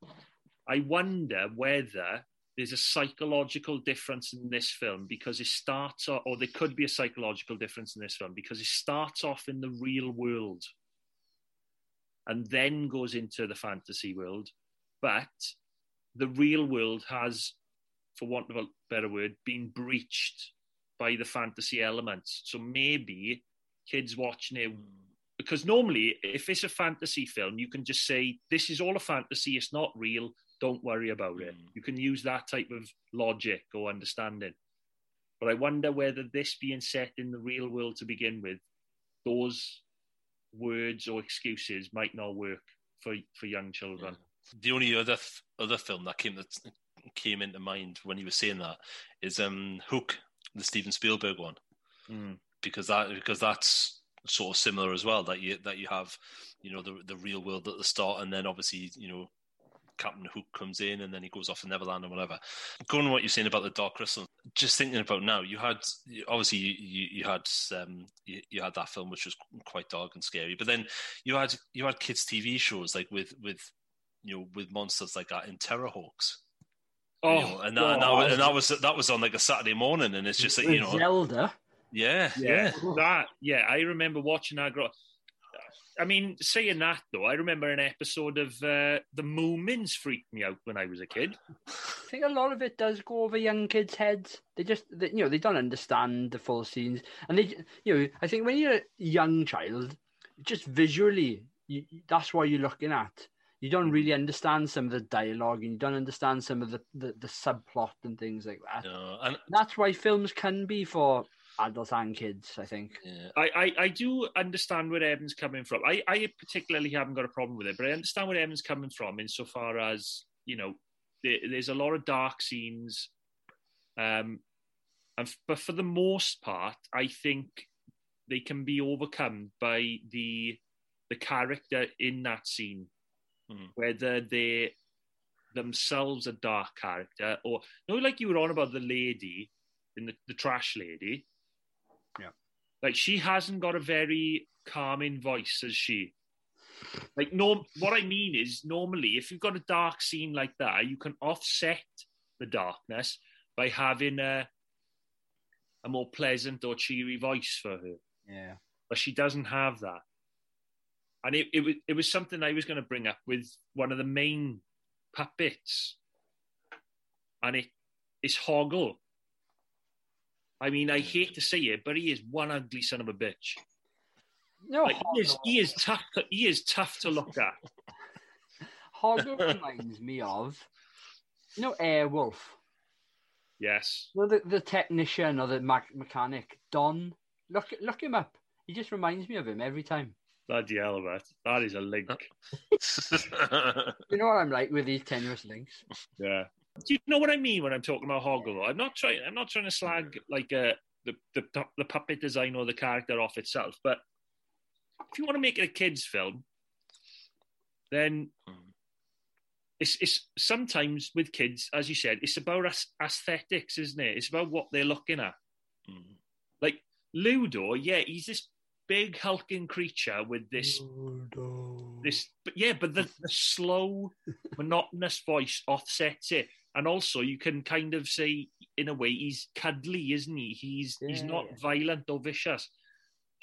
Speaker 3: I wonder whether there's a psychological difference in this film because it starts off, or there could be a psychological difference in this film because it starts off in the real world and then goes into the fantasy world. But the real world has, for want of a better word, been breached by the fantasy elements. So maybe kids watching it because normally, if it's a fantasy film, you can just say, This is all a fantasy, it's not real, don't worry about it.
Speaker 2: Mm.
Speaker 3: You can use that type of logic or understanding. But I wonder whether this being set in the real world to begin with, those words or excuses might not work for for young children.
Speaker 2: The only other th- other film that came that came into mind when you were saying that is um, Hook, the Steven Spielberg one,
Speaker 3: Mm.
Speaker 2: because that because that's sort of similar as well. That you that you have, you know, the the real world at the start, and then obviously you know. Captain Hook comes in and then he goes off to Neverland or whatever. Going on what you're saying about the Dark Crystal, just thinking about now, you had obviously you, you, you had um, you, you had that film which was quite dark and scary, but then you had you had kids TV shows like with with you know with monsters like that in Terrahawks.
Speaker 3: Oh,
Speaker 2: you know, and, that, and, that, was- and that was that was on like a Saturday morning, and it's just like you know,
Speaker 1: Zelda.
Speaker 2: yeah,
Speaker 3: yeah,
Speaker 2: yeah,
Speaker 3: that. Yeah, I remember watching that. Grow- I mean, saying that though, I remember an episode of uh, the Moomins freaked me out when I was a kid. (laughs)
Speaker 1: I think a lot of it does go over young kids' heads. They just, they, you know, they don't understand the full scenes, and they, you know, I think when you're a young child, just visually, you, that's what you're looking at. You don't really understand some of the dialogue, and you don't understand some of the, the, the subplot and things like that.
Speaker 2: No, and
Speaker 1: That's why films can be for adults and kids. I think.
Speaker 2: yeah,
Speaker 3: I, I, I do understand where Evan's coming from. I, I particularly haven't got a problem with it, but I understand where Evan's coming from insofar as, you know, there, there's a lot of dark scenes. Um, and, f- but for the most part, I think they can be overcome by the the character in that scene,
Speaker 2: Hmm.
Speaker 3: whether they themselves a dark character or you know, like you were on about the lady in the, the trash lady. Like she hasn't got a very calming voice, has she. Like no, what I mean is normally if you've got a dark scene like that, you can offset the darkness by having a a more pleasant or cheery voice for her
Speaker 1: Yeah.
Speaker 3: but she doesn't have that. And it, it was it was something I was going to bring up with one of the main puppets, and it is Hoggle. I mean, I hate to say it, but he is one ugly son of a bitch.
Speaker 1: No,
Speaker 3: Like, he is he is tough. To, he is tough to look at. (laughs)
Speaker 1: Hoggle reminds me of, you know, Airwolf.
Speaker 3: Yes,
Speaker 1: Well, the, the technician or the mechanic, Don. Look look him up. He just reminds me of him every time.
Speaker 3: bloody hell, that that is a link. (laughs)
Speaker 1: You know what I'm like with these tenuous links.
Speaker 3: Yeah. Do you know what I mean when I'm talking about Hoggle? I'm not trying. I'm not trying to slag like uh, the, the the puppet design or the character off itself. But if you want to make it a kids' film, then it's it's sometimes with kids, as you said, it's about as- aesthetics, isn't it? It's about what they're looking at.
Speaker 2: Mm.
Speaker 3: Like Ludo, yeah, he's this big hulking creature with this this but yeah but the, the slow (laughs) monotonous voice offsets it and also you can kind of say in a way he's cuddly isn't he he's he's not
Speaker 1: yeah.
Speaker 3: violent or vicious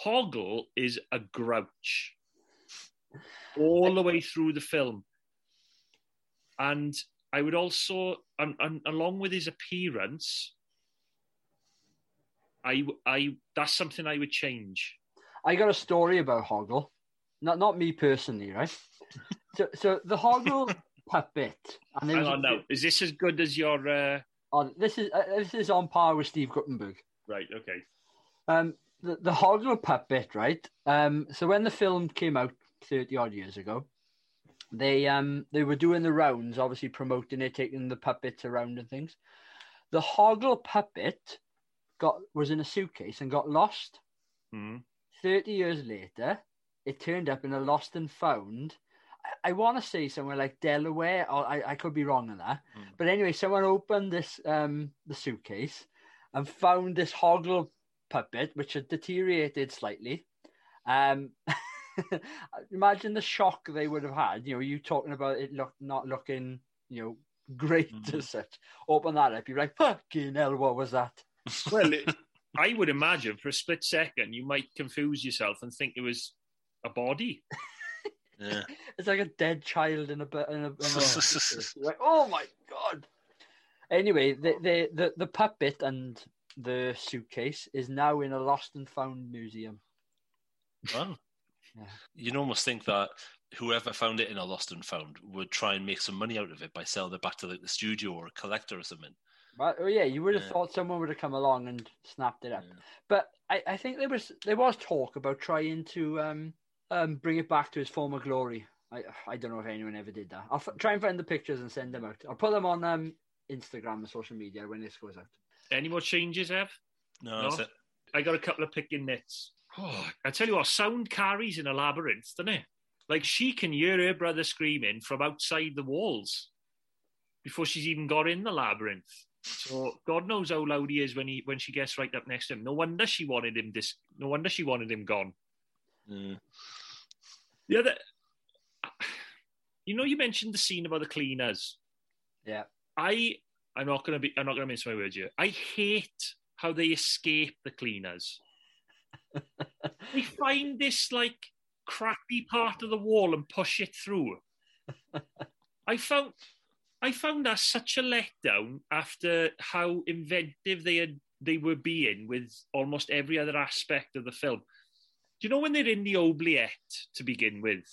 Speaker 3: hoggle is a grouch all the way through the film and i would also and, and along with his appearance i i that's something i would change
Speaker 1: I got a story about Hoggle. Not not me personally, right? so so the Hoggle (laughs) puppet. And
Speaker 3: hang on now is this as good as your uh...
Speaker 1: oh, this is uh, this is on par with Steve Guttenberg.
Speaker 3: right okay
Speaker 1: Um, the the Hoggle puppet, right? Um, so when the film came out thirty odd years ago, they um they were doing the rounds, obviously promoting it, taking the puppets around and things. The Hoggle puppet got was in a suitcase and got lost.
Speaker 3: Mhm.
Speaker 1: 30 years later, it turned up in a lost and found. I, I want to say somewhere like Delaware, or I, I could be wrong on that.
Speaker 2: Mm.
Speaker 1: But anyway, someone opened this um the suitcase and found this Hoggle puppet, which had deteriorated slightly. Um, (laughs) imagine the shock they would have had. You know, you talking about it look not looking, you know, great
Speaker 2: Mhm.
Speaker 1: as such. Open that up, you're like, fucking hell, what was that? (laughs)
Speaker 3: Well, it, I would imagine for a split second you might confuse yourself and think it was a body.
Speaker 2: Yeah. (laughs)
Speaker 1: It's like a dead child in a bu- in a, in a (laughs) like, oh my god. Anyway, the, the the the puppet and the suitcase is now in a lost and found museum.
Speaker 2: Wow.
Speaker 1: Yeah.
Speaker 2: You'd almost think that whoever found it in a lost and found would try and make some money out of it by selling it back to like the studio or a collector or something.
Speaker 1: But oh yeah, you would have
Speaker 2: Yeah.
Speaker 1: thought someone would have come along and snapped it up.
Speaker 2: Yeah.
Speaker 1: But I, I think there was there was talk about trying to um um bring it back to its former glory. I I don't know if anyone ever did that. I'll f- try and find the pictures and send them out. I'll put them on um Instagram and social media when this goes out.
Speaker 3: Any more changes, Ev?
Speaker 2: No,
Speaker 3: No?
Speaker 2: that's it.
Speaker 3: I got a couple of picking nits. Oh, I tell you what, sound carries in a labyrinth, doesn't it? Like she can hear her brother screaming from outside the walls before she's even got in the labyrinth. So God knows how loud he is when he when she gets right up next to him. No wonder she wanted him dis- No wonder she wanted him gone.
Speaker 2: Mm.
Speaker 3: The other, (sighs) you know, you mentioned the scene about the cleaners.
Speaker 1: Yeah.
Speaker 3: I I'm not gonna be I'm not gonna mince my words here. I hate how they escape the cleaners. (laughs) they find this like crappy part of the wall and push it through. (laughs) I found I found that such a letdown after how inventive they had they were being with almost every other aspect of the film. Do you know when they're in the oubliette to begin with,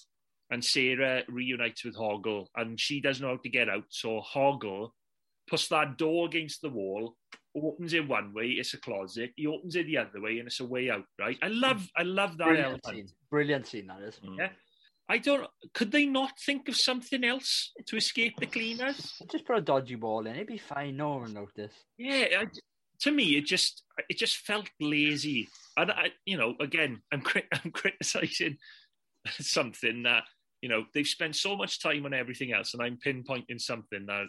Speaker 3: and Sarah reunites with Hoggle, and she doesn't know how to get out, so Hoggle puts that door against the wall, opens it one way, it's a closet. He opens it the other way, and it's a way out. Right? I love, I love that
Speaker 1: Brilliant
Speaker 3: element.
Speaker 1: scene. Brilliant scene that is.
Speaker 2: Mm.
Speaker 3: Yeah. I don't. Could they not think of something else to escape the cleaners?
Speaker 1: Just put a dodgy ball in, it'd be fine. No one would notice.
Speaker 3: Yeah, I, to me, it just it just felt lazy. And I, you know, again, (laughs) I'm crit- I'm criticizing (laughs) something that you know they've spent so much time on everything else, and I'm pinpointing something that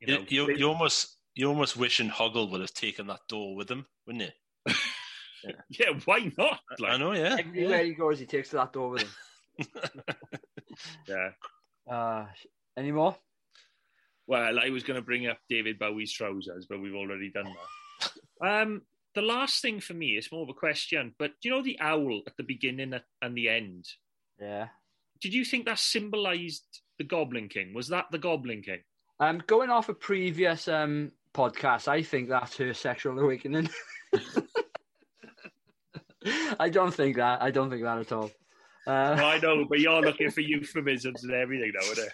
Speaker 3: you know.
Speaker 2: You, you,
Speaker 3: they-
Speaker 2: you almost you almost wishing Hoggle would have taken that door with him, wouldn't you? (laughs)
Speaker 3: yeah, why not? Like,
Speaker 2: I know, yeah.
Speaker 1: Everywhere he goes, he takes that door with him.
Speaker 3: yeah.
Speaker 1: Uh, any more?
Speaker 3: Well, I was going to bring up David Bowie's trousers, but we've already done that. um, the last thing for me is more of a question, but do you know the owl at the beginning and the end?
Speaker 1: Yeah.
Speaker 3: Did you think that symbolised the Goblin King? Was that the Goblin King?
Speaker 1: Um, going off a previous um podcast, I think that's her sexual awakening. (laughs) I don't think that. I don't think that at all. Uh,
Speaker 3: I know, but you're looking for (laughs) euphemisms and everything now, isn't it?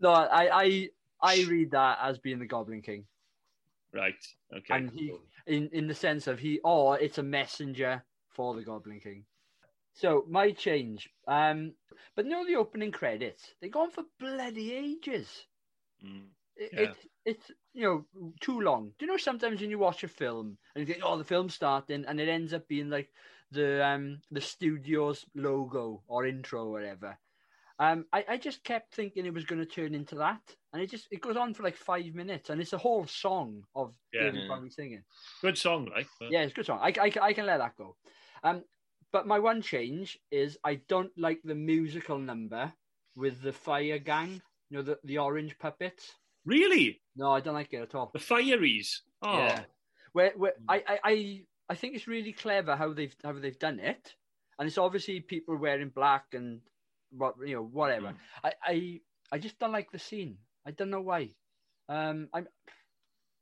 Speaker 1: no, I, I, I read that as being the Goblin King,
Speaker 3: Right. Okay.
Speaker 1: and he, in in the sense of he, or it's a messenger for the Goblin King. So my change, um, but no, the opening credits they go on for bloody ages.
Speaker 2: Mm.
Speaker 1: It,
Speaker 3: Yeah.
Speaker 1: it, it's you know too long. Do you know sometimes when you watch a film and you think, oh, the film's starting, and it ends up being like the um the studio's logo or intro or whatever. Um, I, I just kept thinking it was going to turn into that, and it just it goes on for like five minutes, and it's a whole song of
Speaker 3: Yeah.
Speaker 1: David
Speaker 2: Yeah.
Speaker 1: Bowie singing.
Speaker 3: Good song, right? But-
Speaker 1: Yeah, it's a good song. I, I, I can let that go. Um, but my one change is I don't like the musical number with the fire gang. You know the the orange puppets.
Speaker 3: Really?
Speaker 1: No, I don't like it at all.
Speaker 3: The Fireys? Oh.
Speaker 1: Yeah. Where, where I, I, I, I think it's really clever how they've how they've done it, and it's obviously people wearing black and what you know whatever.
Speaker 2: Mm.
Speaker 1: I, I I just don't like the scene. I don't know why. Um, I'm,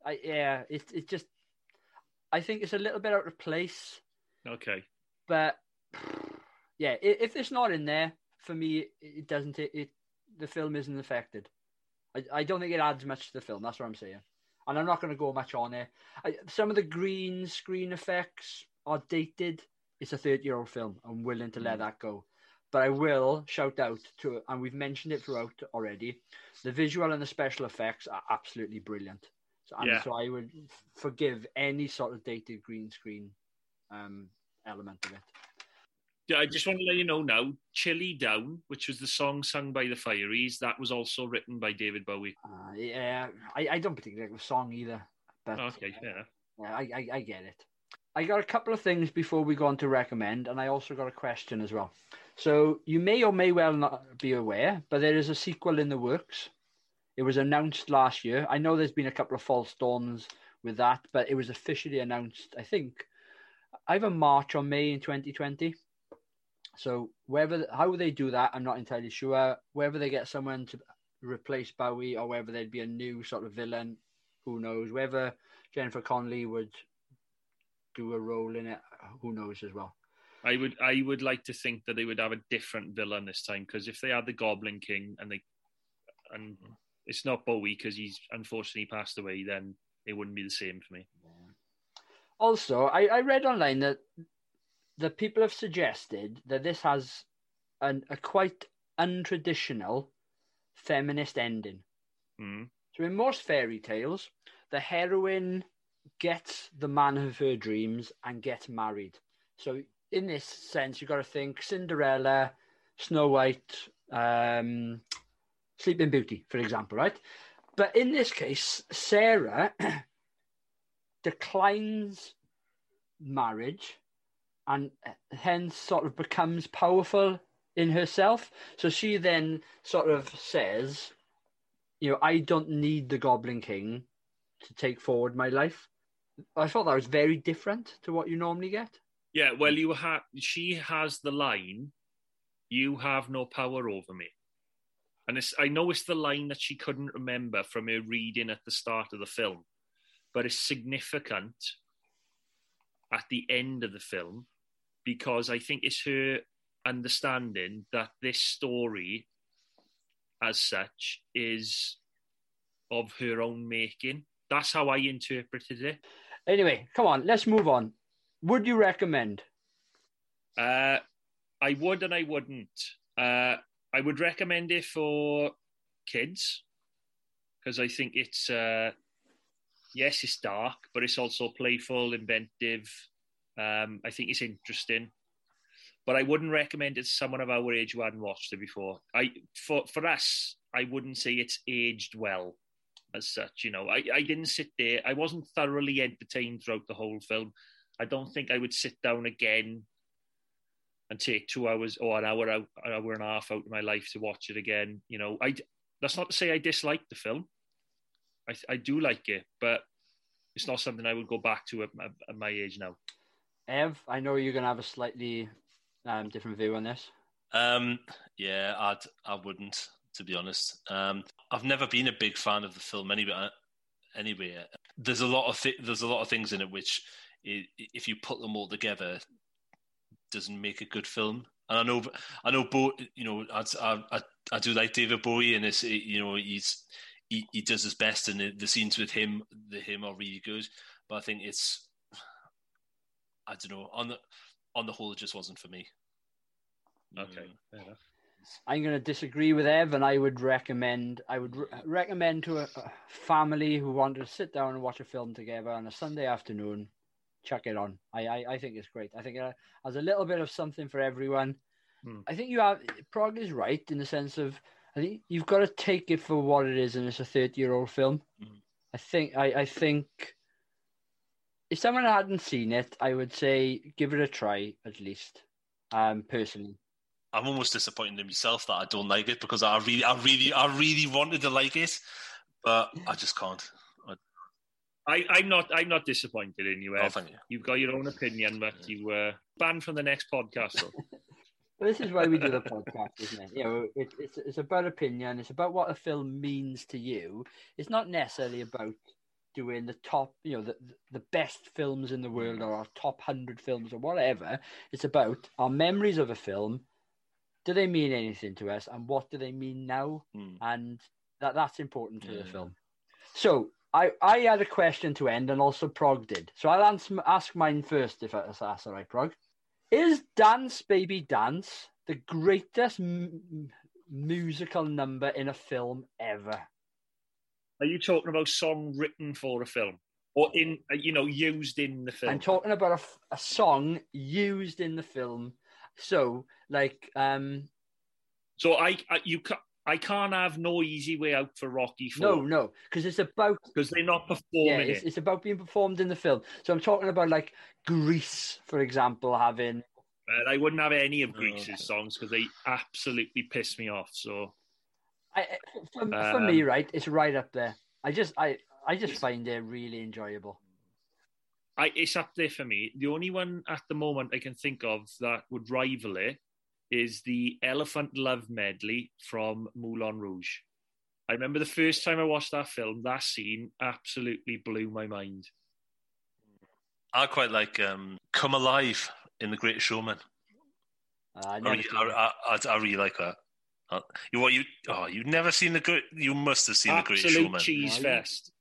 Speaker 1: I yeah, it's it's just. I think it's a little bit out of place,
Speaker 3: Okay.
Speaker 1: but (sighs) yeah, if it's not in there for me, it doesn't. It, it the film isn't affected. I, I don't think it adds much to the film. That's what I'm saying. And I'm not going to go much on it. I, some of the green screen effects are dated. It's a 30 year old film. I'm willing to let that go. But I will shout out to, and we've mentioned it throughout already, the visual and the special effects are absolutely brilliant. So, and
Speaker 3: Yeah.
Speaker 1: so I would forgive any sort of dated green screen um, element of it.
Speaker 3: Yeah, I just want to let you know now, Chilly Down, which was the song sung by the Fireys, that was also written by David Bowie.
Speaker 1: Uh, yeah, I, I don't particularly like the song either. But
Speaker 3: Okay, yeah.
Speaker 1: Yeah, I, I, I get it. I got a couple of things before we go on to recommend, and I also got a question as well. So you may or may well not be aware, but there is a sequel in the works. It was announced last year. I know there's been a couple of false dawns with that, but it was officially announced, I think, either March or May in 2020. So whether how they do that, I'm not entirely sure. Whether they get someone to replace Bowie or whether there'd be a new sort of villain, who knows? Whether Jennifer Connelly would do a role in it, who knows as well.
Speaker 3: I would I would like to think that they would have a different villain this time because if they had the Goblin King and they and it's not Bowie because he's unfortunately passed away, then it wouldn't be the same for me.
Speaker 1: Also, I, I read online that the people have suggested that this has an, a quite untraditional feminist ending.
Speaker 3: Mm.
Speaker 1: So in most fairy tales, the heroine gets the man of her dreams and gets married. So in this sense, you've got to think Cinderella, Snow White, um, Sleeping Beauty, for example, right? But in this case, Sarah (clears throat) declines marriage and hence sort of becomes powerful in herself. So she then sort of says, you know, I don't need the Goblin King to take forward my life. I thought that was very different to what you normally get.
Speaker 3: Yeah, well, you have. She has the line, "You have no power over me," and it's. I know it's the line that she couldn't remember from her reading at the start of the film, but it's significant at the end of the film because I think it's her understanding that this story, as such, is of her own making. That's how I interpreted it.
Speaker 1: Anyway, come on, let's move on. Would you recommend?
Speaker 3: Uh, I would and I wouldn't. Uh, I would recommend it for kids because I think it's uh, yes, it's dark, but it's also playful, inventive. Um, I think it's interesting, but I wouldn't recommend it to someone of our age who hadn't watched it before. I for for us, I wouldn't say it's aged well as such. You know, I, I didn't sit there. I wasn't thoroughly entertained throughout the whole film. I don't think I would sit down again and take two hours or an hour out, an hour and a half out of my life to watch it again. You know, I that's not to say I dislike the film. I I do like it, but it's not something I would go back to at my, at my age now.
Speaker 1: Ev, I know you're going to have a slightly um, different view on this.
Speaker 2: Um, yeah, I'd I wouldn't to be honest. Um, I've never been a big fan of the film anyway. Anyway, there's a lot of th- there's a lot of things in it which, if you put them all together, doesn't make a good film. And I know, I know, Bo, you know, I, I, I do like David Bowie, and it's you know he's he, he does his best, and the, the scenes with him, the him are really good. But I think it's, I don't know, on the on the whole, it just wasn't for me.
Speaker 3: Okay, mm.
Speaker 1: I'm going to disagree with Ev, and I would recommend I would re- recommend to a, a, family who want to sit down and watch a film together on a Sunday afternoon. Chuck it on. I I, I think it's great. I think it has a little bit of something for everyone.
Speaker 3: Hmm.
Speaker 1: I think you have Prog is right in the sense of I think you've got to take it for what it is, and it's a thirty-year-old film.
Speaker 2: Mm.
Speaker 1: I think I, I think if someone hadn't seen it, I would say give it a try at least. Um, personally,
Speaker 2: I'm almost disappointed in myself that I don't like it because I really, I really, I really wanted to like it, but I just can't.
Speaker 3: I, I'm not. I'm not disappointed in you. Ed.
Speaker 2: Oh, thank you.
Speaker 3: You've got your own opinion, but you were uh, banned from the next podcast. So. (laughs)
Speaker 1: Well, this is why we do the podcast, isn't it? You know, it, it's it's about opinion. It's about what a film means to you. It's not necessarily about doing the top, you know, the the best films in the world or our top hundred films or whatever. It's about our memories of a film. Do they mean anything to us, and what do they mean now?
Speaker 2: Mm.
Speaker 1: And that that's important to
Speaker 2: Yeah.
Speaker 1: the film. So I I had a question to end, and also Prog did. So I'll answer, ask mine first, if that's all right, Prog. Is Dance Baby Dance the greatest m- musical number in a film ever?
Speaker 3: Are you talking about song written for a film, or in you know used in the film?
Speaker 1: I'm talking about a song used in the film. So, like, um,
Speaker 3: so I, I you ca- I can't have no easy way out for Rocky
Speaker 1: no,
Speaker 3: Four
Speaker 1: no, because it's about
Speaker 3: because they're not
Speaker 1: yeah,
Speaker 3: performing
Speaker 1: it's,
Speaker 3: it.
Speaker 1: it's about being performed in the film. So I'm talking about like Grease, for example, having
Speaker 3: And I wouldn't have any of
Speaker 2: Oh,
Speaker 3: Grease's
Speaker 2: okay.
Speaker 3: songs because they absolutely piss me off. So
Speaker 1: I, for, for
Speaker 3: Um,
Speaker 1: me, right, it's right up there. I just, I, I just find it really enjoyable.
Speaker 3: I, it's up there for me. The only one at the moment I can think of that would rival it is the Elephant Love medley from Moulin Rouge. I remember the first time I watched that film, that scene absolutely blew my mind.
Speaker 2: I quite like um, "Come Alive" in The Great Showman.
Speaker 1: Uh, I
Speaker 2: I,
Speaker 1: never
Speaker 2: re-
Speaker 1: seen
Speaker 2: I. I, I, I really like that. Uh, You what you oh you've never seen the great you must have seen the Greatest
Speaker 3: Absolute
Speaker 2: Showman.
Speaker 3: cheese fest.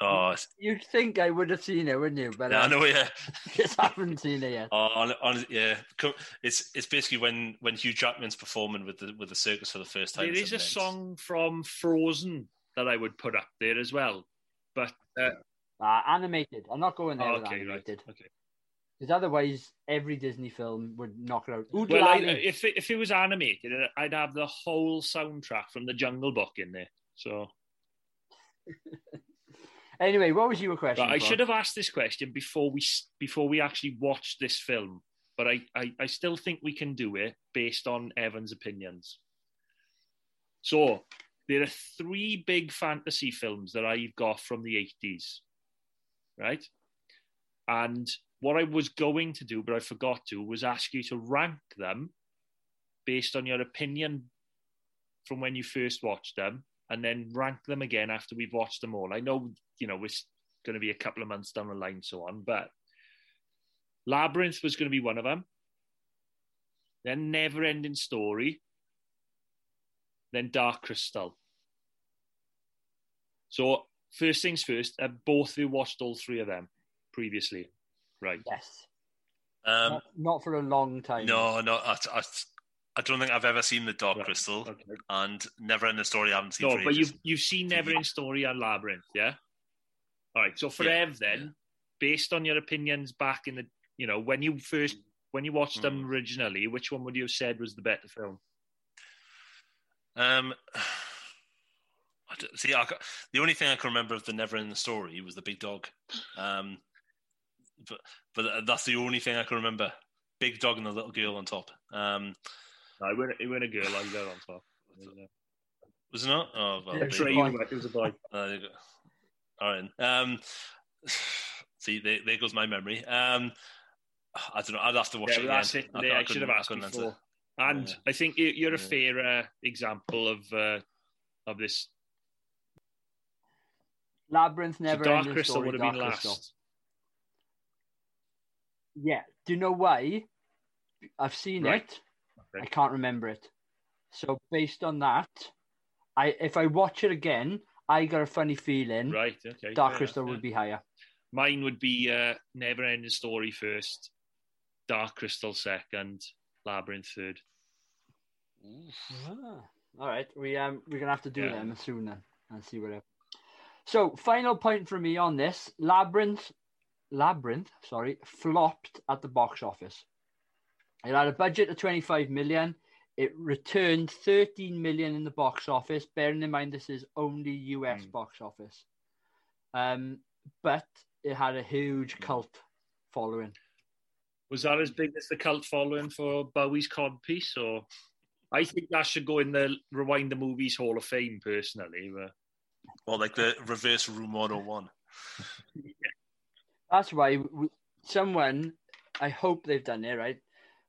Speaker 2: Oh
Speaker 1: You'd think I would have seen it, wouldn't you? But
Speaker 2: yeah, I
Speaker 1: I
Speaker 2: know yeah. (laughs)
Speaker 1: just haven't seen it yet.
Speaker 2: Oh, on, on, yeah, it's it's basically when when Hugh Jackman's performing with the with the circus for the first time.
Speaker 3: There is a
Speaker 2: something.
Speaker 3: song from Frozen that I would put up there as well. But uh,
Speaker 1: Uh, animated. I'm not going there with
Speaker 3: okay, right.
Speaker 1: animated.
Speaker 3: Okay.
Speaker 1: Because otherwise, every Disney film would knock it out. Oodle
Speaker 3: Well, I, if it, if it was animated, I'd have the whole soundtrack from the Jungle Book in there. So (laughs)
Speaker 1: Anyway, what was your question?
Speaker 3: But I should have asked this question before we before we actually watched this film. But I, I, I still think we can do it based on Evan's opinions. So there are three big fantasy films that I've got from the eighties, right? And what I was going to do, but I forgot to, was ask you to rank them based on your opinion from when you first watched them, and then rank them again after we've watched them all. I know, you know, we're going to be a couple of months down the line, so on, but Labyrinth was going to be one of them. Then Never Ending Story. Then Dark Crystal. So, first things first, uh, both of you watched all three of them previously, right?
Speaker 1: Yes.
Speaker 2: Um,
Speaker 1: not, not for a long time.
Speaker 2: no, no, I, I, I don't think I've ever seen the Dark
Speaker 3: Right,
Speaker 2: Crystal,
Speaker 3: Okay.
Speaker 2: and Never Ending Story I haven't seen.
Speaker 3: No, but you've you've seen Never Ending Story and Labyrinth, yeah. All right. So for
Speaker 2: Yeah,
Speaker 3: Ev, then, based on your opinions back in the, you know, when you first when you watched them
Speaker 2: Mm.
Speaker 3: originally, which one would you have said was the better film?
Speaker 2: Um, (sighs) I see, I, the only thing I can remember of the Never Ending Story was the big dog. Um, but but that's the only thing I can remember. Big dog and the little girl on top. Um,
Speaker 3: No, it went it went a girl like that on top.
Speaker 2: was it not? Oh, well,
Speaker 1: Yeah,
Speaker 2: there
Speaker 3: Trey,
Speaker 2: you
Speaker 1: sure.
Speaker 3: you went, it was a boy. (laughs)
Speaker 2: Uh, there you go. All right. Um, (sighs) see, there, there goes my memory. Um, I don't know. I'd have to watch
Speaker 3: Yeah,
Speaker 2: it
Speaker 3: but
Speaker 2: again.
Speaker 3: that's it.
Speaker 2: I,
Speaker 3: Yeah, I,
Speaker 2: couldn't-
Speaker 3: should have asked
Speaker 2: couldn't answer.
Speaker 3: before. And
Speaker 2: Yeah.
Speaker 3: I think you- you're a
Speaker 2: Yeah.
Speaker 3: fair uh, example of uh, of this.
Speaker 1: Labyrinth
Speaker 3: So
Speaker 1: never
Speaker 3: Dark Crystal
Speaker 1: story.
Speaker 3: would have been
Speaker 1: Dark Crystal.
Speaker 3: last.
Speaker 1: Yeah. Do you know why? I've seen
Speaker 3: Right.
Speaker 1: it. I can't remember it. So based on that, I if I watch it again, I got a funny feeling
Speaker 3: Right. Okay.
Speaker 1: Dark
Speaker 3: fair
Speaker 1: Crystal
Speaker 3: enough,
Speaker 1: would be higher.
Speaker 3: Mine would be uh, Never Ending Story first, Dark Crystal second, Labyrinth third.
Speaker 1: Ah, all right, we um we're gonna have to do
Speaker 3: Yeah.
Speaker 1: them soon then and see what. it- So final point for me on this labyrinth, labyrinth, sorry, flopped at the box office. It had a budget of twenty five million. It returned thirteen million in the box office. Bearing in mind this is only US
Speaker 3: Mm.
Speaker 1: box office, um, but it had a huge cult following.
Speaker 3: Was that as big as the cult following for Bowie's cod piece? Or I think that should go in the Rewind the Movies Hall of Fame personally. But
Speaker 2: Or like the reverse room 101. (laughs)
Speaker 1: That's why we, someone, I hope they've done it right.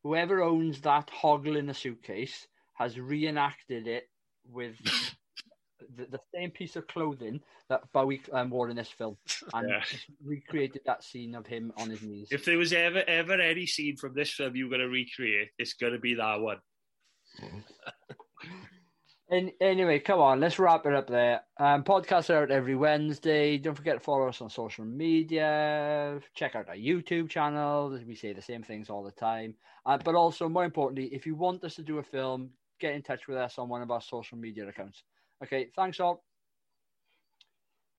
Speaker 1: Whoever owns that hoggle in a suitcase has reenacted it with (laughs) the, the same piece of clothing that Bowie um, wore in this film, and
Speaker 3: Yeah.
Speaker 1: just recreated that scene of him on his knees.
Speaker 3: if there was ever ever any scene from this film you're going to recreate, it's going to be that one.
Speaker 1: And anyway, come on, let's wrap it up there. Um, podcasts are out every Wednesday. Don't forget to follow us on social media. Check out our YouTube channel. We say the same things all the time. Uh, but also, more importantly, if you want us to do a film, get in touch with us on one of our social media accounts. Okay, thanks all.